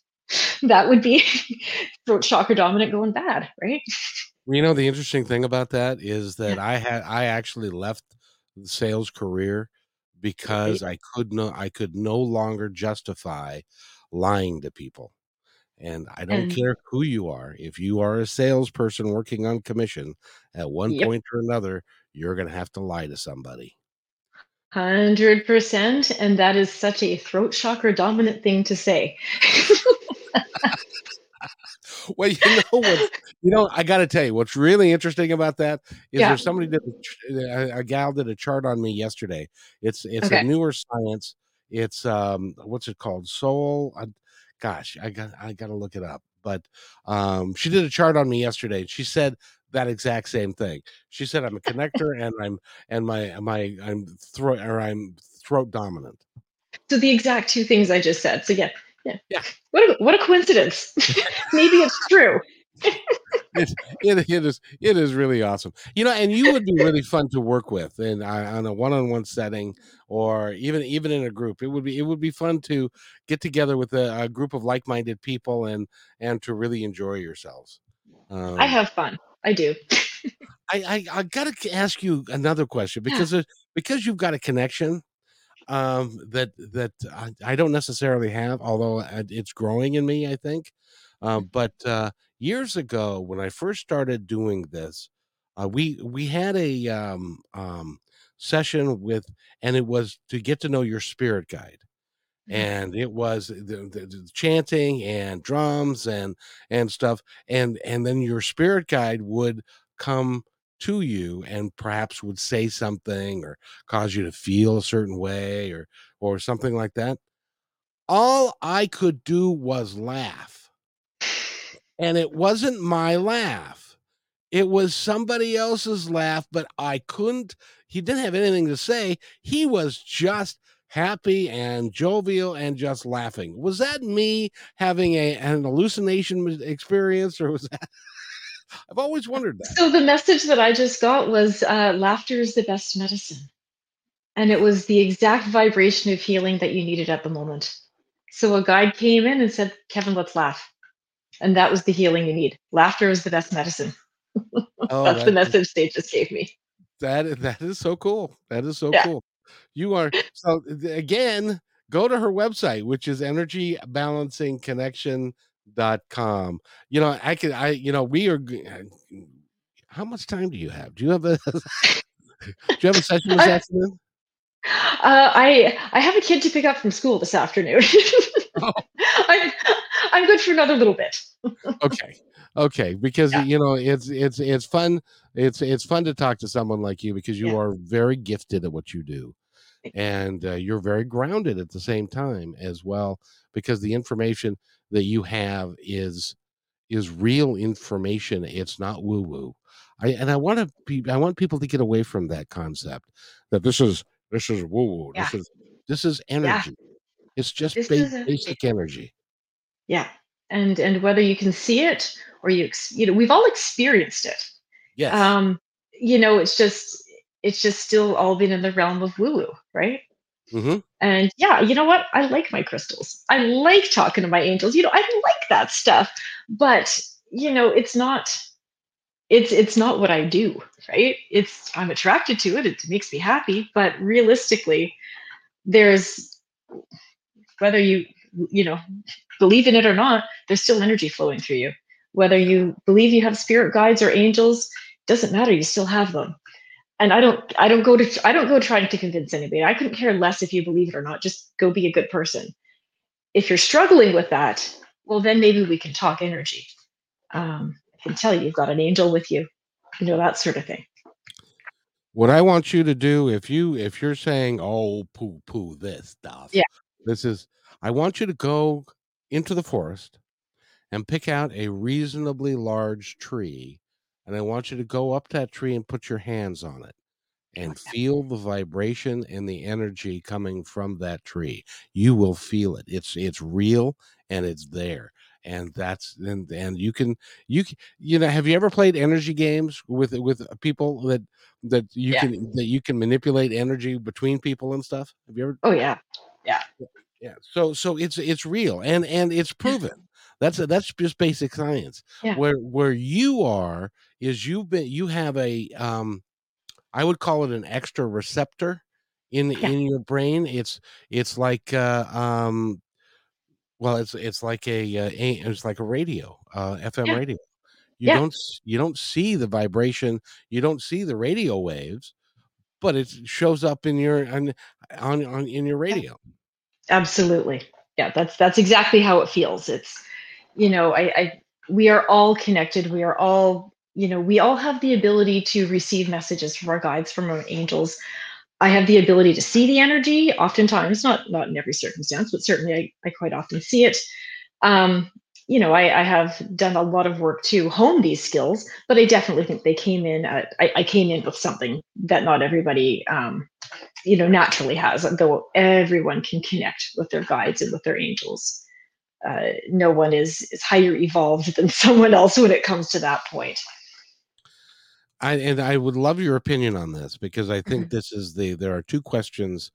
That would be throat chakra dominant going bad right? You know the interesting thing about that is that i had i actually left the sales career because right. i could no i could no longer justify lying to people and I don't and, care who you are. If you are a salesperson working on commission, at one yep. point or another, you're going to have to lie to somebody. Hundred percent, and that is such a throat chakra dominant thing to say. well, you know what? You know, I got to tell you, what's really interesting about that is yeah. there's somebody did a, a, gal did a chart on me yesterday. It's it's okay. a newer science. It's um, what's it called? Soul. I, gosh, I got I got to look it up. But um, she did a chart on me yesterday. She said that exact same thing. She said I'm a connector and I'm and my my I'm throat or I'm throat dominant. So the exact two things I just said. So yeah, yeah. yeah. What a, what a coincidence. Maybe it's true. It, it, it is it is really awesome you know and you would be really fun to work with and on a one-on-one setting or even even in a group it would be it would be fun to get together with a, a group of like-minded people and and to really enjoy yourselves um, i have fun I do. I, I, I gotta ask you another question because yeah. because you've got a connection um, that that I, I, don't necessarily have, although it's growing in me. I think, uh, but uh, years ago when I first started doing this, uh, we we had a um, um, session with, and it was to get to know your spirit guide. Mm-hmm. and it was the, the, the, chanting and drums and and stuff and and then your spirit guide would come to you and perhaps would say something or cause you to feel a certain way or or something like that all i could do was laugh and it wasn't my laugh it was somebody else's laugh but i couldn't he didn't have anything to say he was just happy and jovial and just laughing. Was that me having a an hallucination experience, or was that? I've always wondered that. So the message that I just got was uh, laughter is the best medicine, and it was the exact vibration of healing that you needed at the moment. So a guide came in and said, "Kevin, let's laugh," and that was the healing you need. Laughter is the best medicine. Oh, that's, that's the message they just gave me. That that is so cool. That is so yeah. cool. You are so again, go to her website, which is energybalancingconnection.com. You know, I can I you know, we are uh, how much time do you have? Do you have a do you have a session this afternoon? Uh, I I have a kid to pick up from school this afternoon. oh. I'm I'm good for another little bit. okay, okay, because yeah. you know it's it's it's fun. It's it's fun to talk to someone like you because you yeah. are very gifted at what you do and uh, you're very grounded at the same time as well because the information that you have is is real information it's not woo woo i and i want to be i want people to get away from that concept that this is this is woo woo yeah. this is this is energy it's just ba- basic energy yeah and and whether you can see it or you you know we've all experienced it yes um you know it's just it's just still all been in the realm of woo woo, right? Mm-hmm. And yeah, you know what? I like my crystals. I like talking to my angels. You know, I like that stuff. But you know, it's not. It's it's not what I do, right? It's I'm attracted to it. It makes me happy. But realistically, there's whether you you know believe in it or not, there's still energy flowing through you. Whether you believe you have spirit guides or angels, doesn't matter. You still have them and I don't I don't go to I don't go trying to convince anybody. I couldn't care less if you believe it or not. Just go be a good person. If you're struggling with that, well then maybe we can talk energy. Um, I can tell you you've got an angel with you, you know that sort of thing. What I want you to do if you if you're saying oh poo poo this stuff, yeah, This is, I want you to go into the forest and pick out a reasonably large tree. And I want you to go up that tree and put your hands on it and feel the vibration and the energy coming from that tree. You will feel it. It's it's real and it's there. And that's and and you can you you know have you ever played energy games with with uh, people that that you yeah. can that you can manipulate energy between people and stuff? Have you ever? Oh yeah, yeah, yeah. So so it's it's real and and it's proven. That's a, that's just basic science. Yeah. Where where you are is you've been you have a um I would call it an extra receptor in yeah. in your brain. It's it's like uh um well it's it's like a, uh, a it's like a radio, uh FM yeah. radio. You don't you don't see the vibration, you don't see the radio waves, but it shows up in your on on, on in your radio. Absolutely. Yeah, that's that's exactly how it feels. It's you know, I, I we are all connected. We are all, you know, we all have the ability to receive messages from our guides, from our angels. I have the ability to see the energy, oftentimes, not not in every circumstance, but certainly I, I quite often see it. Um, you know, I, I, have done a lot of work to hone these skills, but I definitely think they came in at, I, I came in with something that not everybody, um, you know, naturally has, though everyone can connect with their guides and with their angels uh, no one is is higher evolved than someone else when it comes to that point. I and I would love your opinion on this because I think mm-hmm. this is the there are two questions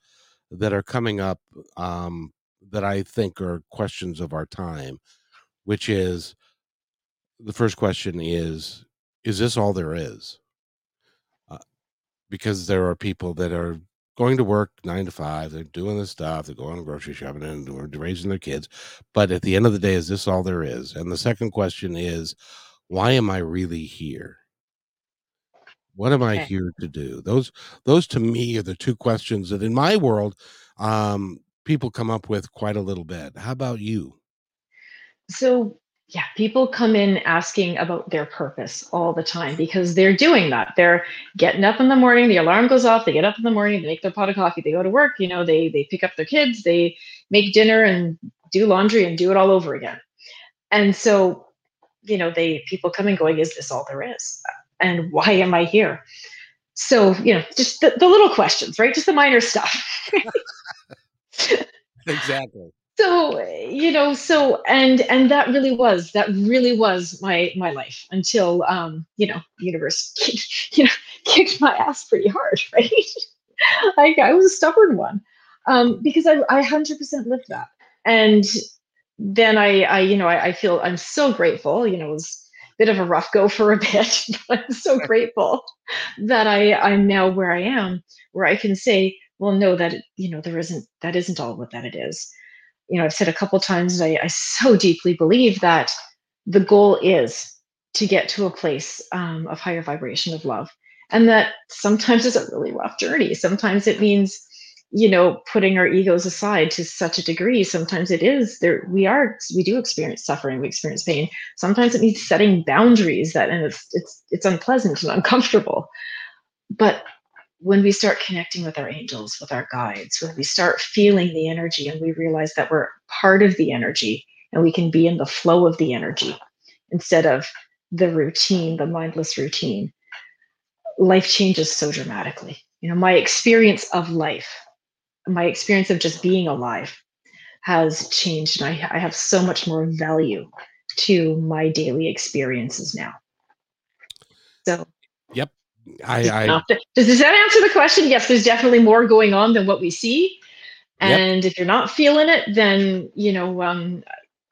that are coming up um, that I think are questions of our time, which is the first question is is this all there is? Uh, because there are people that are going to work nine to five. They're doing this stuff. They're going to grocery shopping and they're raising their kids. But at the end of the day, is this all there is? And the second question is, why am I really here? What am I here to do? Those those to me are the two questions that in my world um, people come up with quite a little bit. How about you? So yeah, people come in asking about their purpose all the time because they're doing that. They're getting up in the morning, the alarm goes off, they get up in the morning, they make their pot of coffee, they go to work, you know, they they pick up their kids, they make dinner and do laundry and do it all over again. And so, you know, they people come and going, is this all there is? And why am I here? So, you know, just the, the little questions, right? Just the minor stuff. exactly so you know so and and that really was that really was my my life until um you know the universe kicked, you know kicked my ass pretty hard right? Like i was a stubborn one um because i i 100% lived that. And then i i you know I, I feel i'm so grateful you know it was a bit of a rough go for a bit but i'm so grateful that i i'm now where i am where i can say well no that you know there isn't that isn't all what that it is you know, I've said a couple times, I, I so deeply believe that the goal is to get to a place um, of higher vibration of love. And that sometimes it's a really rough journey. Sometimes it means, you know, putting our egos aside to such a degree. Sometimes it is there. We are, we do experience suffering. We experience pain. Sometimes it means setting boundaries that, and it's, it's, it's unpleasant and uncomfortable. But when we start connecting with our angels, with our guides, when we start feeling the energy and we realize that we're part of the energy and we can be in the flow of the energy instead of the routine, the mindless routine, life changes so dramatically. You know, my experience of life, my experience of just being alive has changed. And I, I have so much more value to my daily experiences now. So. I, I does that answer the question? Yes, there's definitely more going on than what we see. And yep. if you're not feeling it, then you know, um,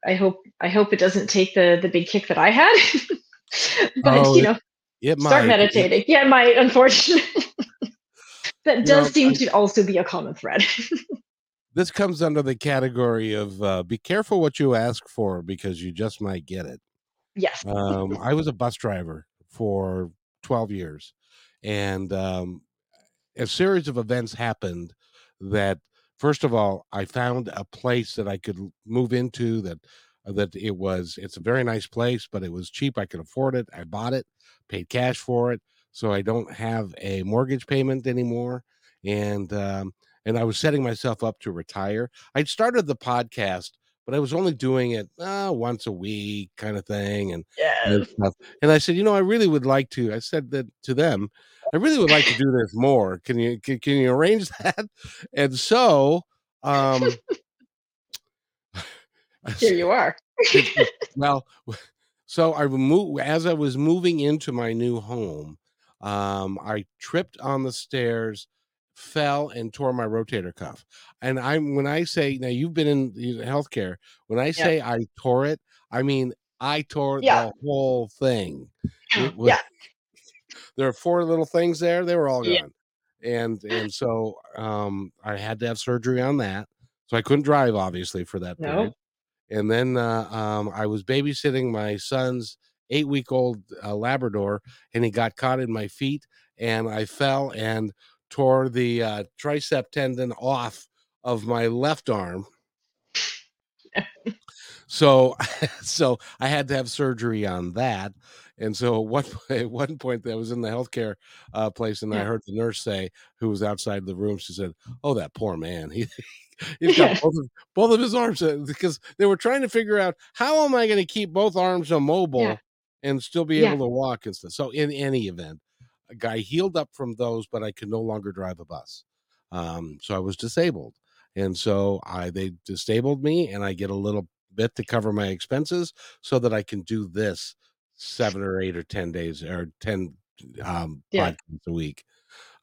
I hope I hope it doesn't take the the big kick that I had. but oh, you know, it, start might. meditating. It, yeah, it might. Unfortunately, that does know, seem I, to also be a common thread. this comes under the category of uh, be careful what you ask for because you just might get it. Yes. um, I was a bus driver for 12 years and um, a series of events happened that first of all i found a place that i could move into that uh, that it was it's a very nice place but it was cheap i could afford it i bought it paid cash for it so i don't have a mortgage payment anymore and um, and I was setting myself up to retire. I'd started the podcast, but I was only doing it uh, once a week, kind of thing, and and, and I said, you know, I really would like to. I said that to them. I really would like to do this more. Can you can, can you arrange that? And so, um, Here you are. well, so I moved as I was moving into my new home. Um, I tripped on the stairs, fell, and tore my rotator cuff. And I'm when I say now you've been in the healthcare. When I Yeah. say I tore it, I mean I tore Yeah. the whole thing. Was, Yeah. there are four little things there; they were all Yeah. gone. And and so um, I had to have surgery on that. So I couldn't drive, obviously, for that period and then uh, um, I was babysitting my son's eight week old uh, Labrador, and he got caught in my feet, and I fell and tore the uh, tricep tendon off of my left arm. So, so I had to have surgery on that, and so at one at one point, that was in the healthcare uh, place, and I heard the nurse say, who was outside the room, she said, "Oh, that poor man. He he's got both of, both of his arms uh, because they were trying to figure out how am I going to keep both arms immobile Yeah. and still be Yeah. able to walk and stuff. So, in any event, a guy healed up from those, but I could no longer drive a bus, um, so I was disabled, and so I they disabled me, and I get a little bit to cover my expenses so that I can do this seven or eight or ten days or ten um Yeah. podcasts a week.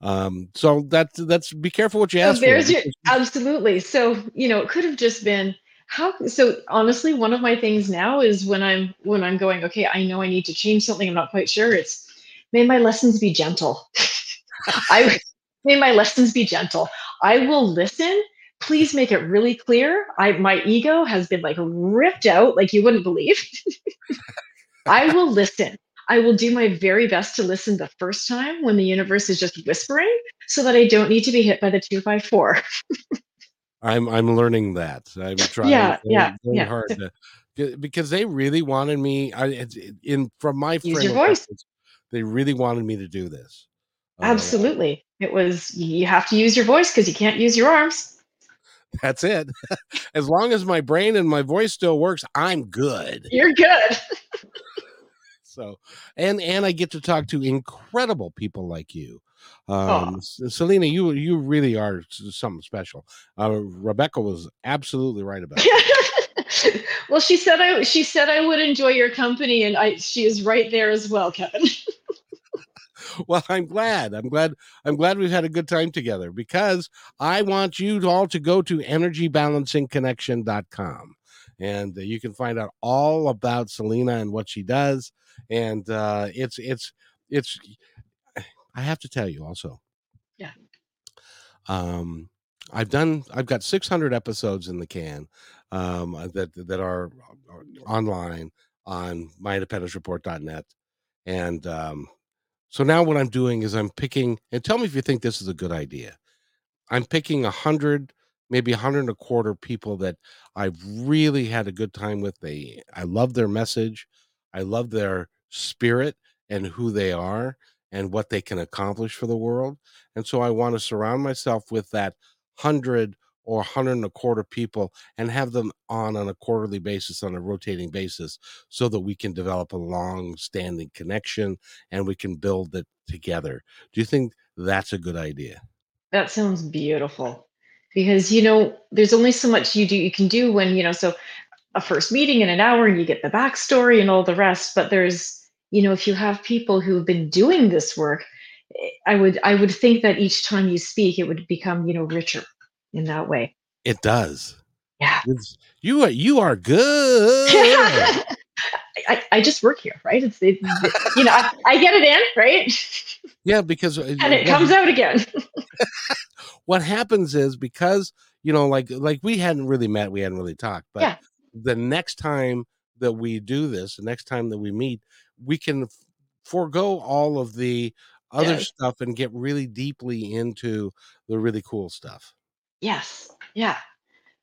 Um, so that's that's be careful what you So ask for. there's your absolutely. So you know, it could have just been how. So honestly, one of my things now is when I'm when I'm going. Okay, I know I need to change something. I'm not quite sure. It's may my lessons be gentle. I may my lessons be gentle. I will listen. Please make it really clear. I my ego has been like ripped out like you wouldn't believe. I will listen. I will do my very best to listen the first time when the universe is just whispering so that I don't need to be hit by the two by four. I'm I'm learning that. I'm trying Yeah, very, yeah, very yeah. hard to because they really wanted me. I in from my frame Use your voice. reference, They really wanted me to do this. Uh, Absolutely. It was, you have to use your voice because you can't use your arms. that's it. as long as my brain and my voice still works, I'm good. You're good. So, and and I get to talk to incredible people like you. Um, S- Selena, you you really are something special. Uh, Rebecca was absolutely right about it. well, she said I she said I would enjoy your company and I she is right there as well, Kevin. well, I'm glad. I'm glad. I'm glad we've had a good time together because I want you all to go to energybalancingconnection.com and uh, you can find out all about Selena and what she does. And uh, it's it's it's. I have to tell you also. Yeah. Um, I've done. I've got 600 episodes in the can um, uh, that that are are online on myindependencereport.net, and um, so now what I'm doing is I'm picking, and tell me if you think this is a good idea. I'm picking a hundred, maybe a hundred and a quarter people that I've really had a good time with. They, I love their message, I love their spirit and who they are and what they can accomplish for the world. And so I want to surround myself with that hundred or hundred and a quarter people and have them on on a quarterly basis, on a rotating basis, so that we can develop a long-standing connection and we can build it together. Do you think that's a good idea? That sounds beautiful. Because you know, there's only so much you do you can do when, you know, so a first meeting in an hour and you get the backstory and all the rest, but there's, you know, if you have people who've been doing this work, eh, I would I would think that each time you speak it would become, you know, richer in that way. It does. Yeah. It's, you are you are good. I, I just work here, right? It's, it's you know, I, I get it in, right? yeah, because uh, And it what- comes out again. what happens is because you know like like we hadn't really met we hadn't really talked but Yeah. the next time that we do this the next time that we meet we can forego all of the other Yes. stuff and get really deeply into the really cool stuff Yes. Yeah.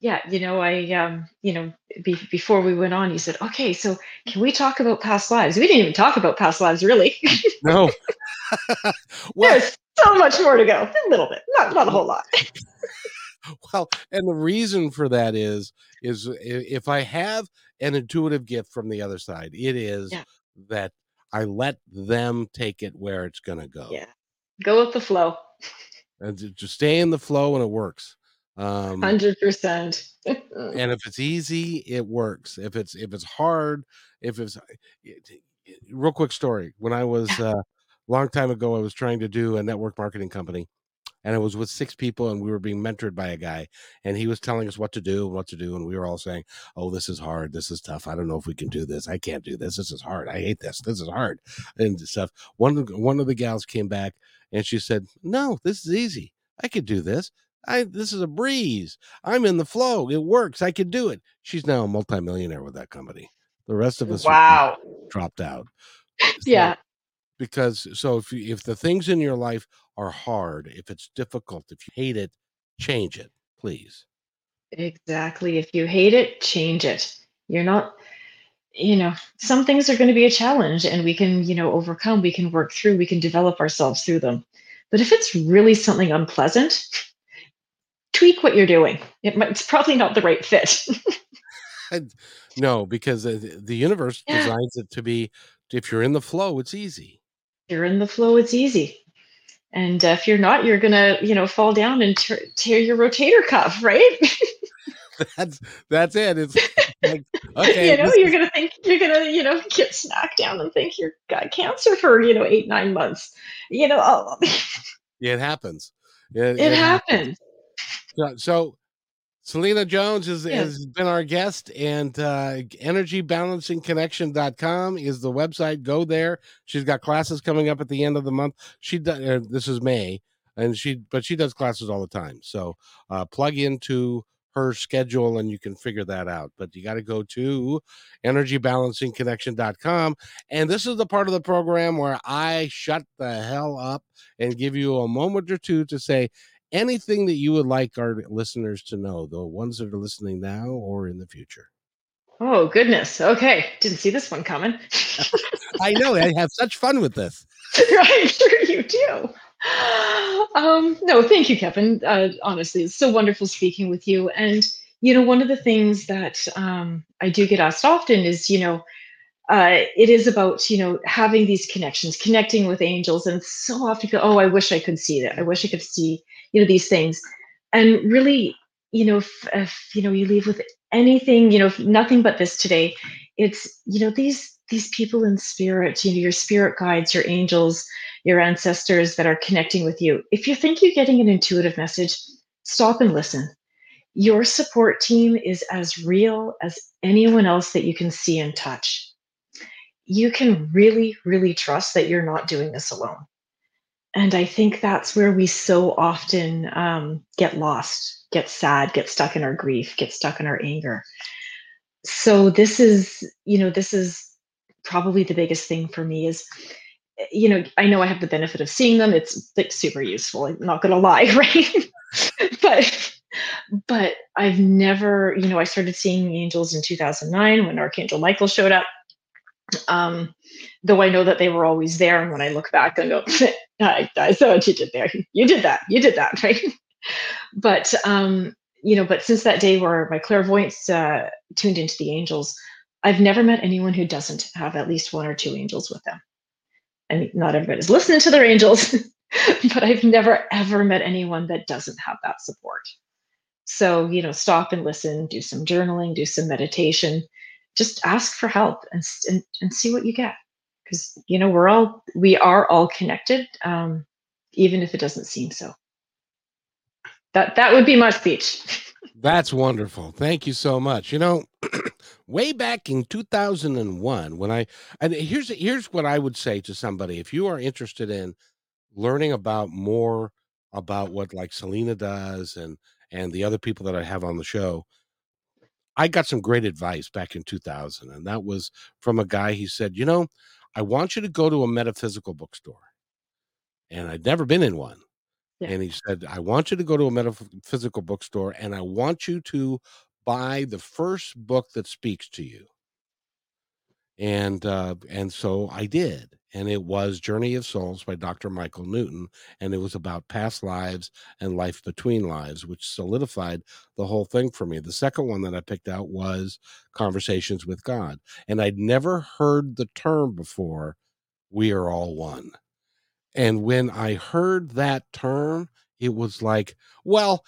Yeah. You know, I, um, you know, be, before we went on, you said, okay, so can we talk about past lives? We didn't even talk about past lives, really. no well there's, so much more to go. A little bit, not not a whole lot. well, and the reason for that is is if I have an intuitive gift from the other side, it is yeah. that I let them take it where it's going to go. Yeah, go with the flow. And just stay in the flow, and it works. Um, Hundred percent. And if it's easy, it works. If it's if it's hard, if it's real quick story. When I was a uh, long time ago, I was trying to do a network marketing company, and I was with six people, and we were being mentored by a guy, and he was telling us what to do and what to do, and we were all saying, "Oh, this is hard. This is tough. I don't know if we can do this. I can't do this. This is hard. I hate this. This is hard," and stuff. One one of the gals came back, and she said, "No, this is easy. I could do this." I this is a breeze. I'm in the flow. It works. I can do it. She's now a multimillionaire with that company. The rest of us wow dropped out. So, yeah. Because so if you, if the things in your life are hard, if it's difficult, if you hate it, change it, please. Exactly. If you hate it, change it. You're not you know, some things are going to be a challenge and we can, you know, overcome, we can work through, we can develop ourselves through them. But if it's really something unpleasant, tweak what you're doing. It might, it's probably not the right fit. no, because the universe yeah. designs it to be if you're in the flow, it's easy. You're in the flow, it's easy. And uh, if you're not, you're gonna, you know, fall down and tear your rotator cuff, right? that's that's it. It's like, okay. you know, you're gonna think you're gonna, you know, get smacked down and think you've got cancer for, you know, eight nine months. You know, oh. yeah, it happens. It, it, it happens. happens. So, so Selena Jones is, has been our guest, and uh, energybalancingconnection.com is the website. Go there. She's got classes coming up at the end of the month. She does, uh, this is May, and she but she does classes all the time. So uh, plug into her schedule and you can figure that out. But you got to go to energybalancingconnection.com. And this is the part of the program where I shut the hell up and give you a moment or two to say, anything that you would like our listeners to know, the ones that are listening now or in the future? Oh, goodness. Okay. Didn't see this one coming. I know. I have such fun with this. I'm sure you do. Um, no, thank you, Kevin. Uh, honestly, it's so wonderful speaking with you. And, you know, one of the things that um, I do get asked often is, you know, uh, it is about you know having these connections connecting with angels and so often go oh i wish i could see that i wish i could see you know these things. And really you know if, if you know you leave with anything you know nothing but this today it's you know these these people in spirit you know your spirit guides your angels your ancestors that are connecting with you. If you think you're getting an intuitive message stop and listen. Your support team is as real as anyone else that you can see and touch. You can really, really trust that you're not doing this alone. And I think that's where we so often um, get lost, get sad, get stuck in our grief, get stuck in our anger. So this is, you know, this is probably the biggest thing for me is, you know, I know I have the benefit of seeing them. It's like super useful. I'm not gonna lie, right? but but I've never, you know, I started seeing angels in 2009 when Archangel Michael showed up um, though I know that they were always there. And when I look back, I go, I, I saw what you did there. You did that. You did that, right? but um, you know, but since that day where my clairvoyance uh, tuned into the angels, I've never met anyone who doesn't have at least one or two angels with them. Mean, not everybody's listening to their angels, but I've never ever met anyone that doesn't have that support. So, you know, stop and listen, do some journaling, do some meditation, just ask for help and, and, and see what you get because you know we're all we are all connected um, even if it doesn't seem so. That that would be my speech. That's wonderful. Thank you so much. You know way back in 2001 when i and here's here's what i would say to somebody if you are interested in learning about more about what like selena does and and the other people that i have on the show I got some great advice back in 2000, and that was from a guy. He said, You know, I want you to go to a metaphysical bookstore. And I'd never been in one. Yeah. And he said, I want you to go to a metaphysical bookstore and I want you to buy the first book that speaks to you. And uh, and so I did. And it was Journey of Souls by Dr. Michael Newton. And it was about past lives and life between lives, which solidified the whole thing for me. The second one that I picked out was Conversations with God. And I'd never heard the term before, we are all one. And when I heard that term, it was like, well,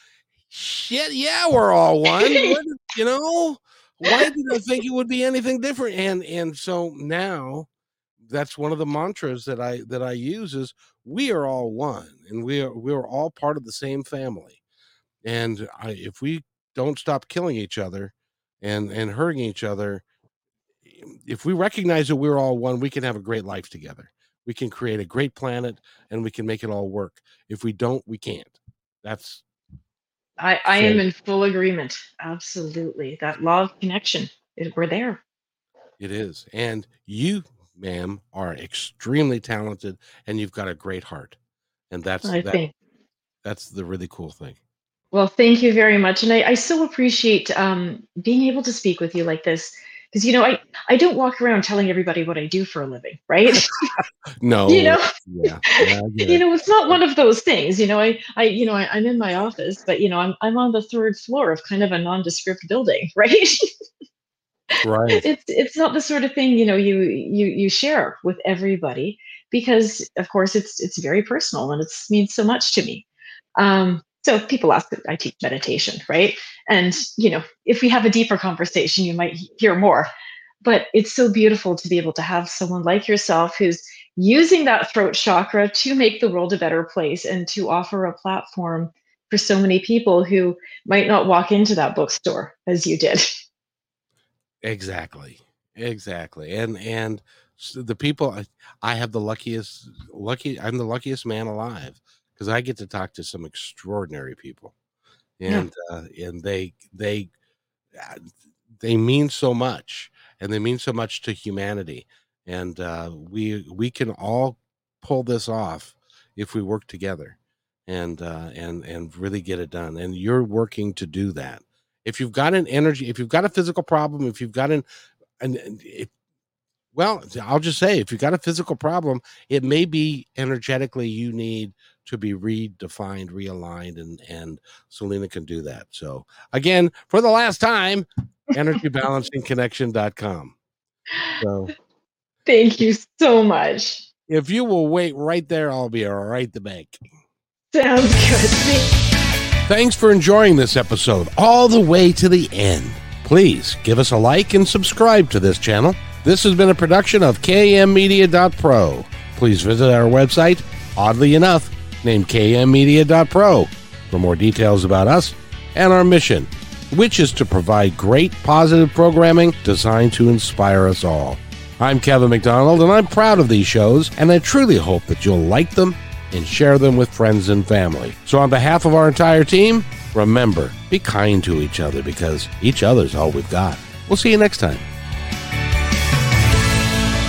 shit, yeah, we're all one. you know, why did I think it would be anything different? And and so now that's one of the mantras that I that I use is we are all one and we are we are all part of the same family. And I, if we don't stop killing each other and and hurting each other, um, if we recognize that we're all one, we can have a great life together. We can create a great planet and we can make it all work. If we don't, we can't. That's I, I am in full agreement. Absolutely. That law of connection. We're there. It is. And you ma'am, are extremely talented and you've got a great heart. And that's I that, think. that's the really cool thing. Well, thank you very much. And I, I so appreciate um, being able to speak with you like this. Because you know, I, I don't walk around telling everybody what I do for a living, right? no. you know, yeah, yeah, you know, it's not one of those things. You know, I, I you know, I, I'm in my office, but you know, I'm I'm on the third floor of kind of a nondescript building, right? Right. It's it's not the sort of thing you know you you you share with everybody because of course it's it's very personal and it means so much to me. Um so people ask that i teach meditation right? And you know if we have a deeper conversation you might hear more. But it's so beautiful to be able to have someone like yourself who's using that throat chakra to make the world a better place and to offer a platform for so many people who might not walk into that bookstore as you did Exactly. Exactly. And and the people I have the luckiest lucky I'm the luckiest man alive because I get to talk to some extraordinary people. And yeah. uh, and they they uh, they mean so much and they mean so much to humanity and uh, we we can all pull this off if we work together and uh, and and really get it done and you're working to do that if you've got an energy, if you've got a physical problem, if you've got an, an it, well, I'll just say, if you've got a physical problem, it may be energetically you need to be redefined, realigned, and and Selena can do that. So again, for the last time, energybalancingconnection.com. So thank you so much. If you will wait right there, I'll be right the bank. Sounds good. Thanks for enjoying this episode all the way to the end. Please give us a like and subscribe to this channel. This has been a production of kmmedia.pro. Please visit our website, oddly enough, named kmmedia.pro, for more details about us and our mission, which is to provide great positive programming designed to inspire us all. I'm Kevin McDonald, and I'm proud of these shows, and I truly hope that you'll like them and share them with friends and family. So, on behalf of our entire team, remember be kind to each other because each other's all we've got. We'll see you next time.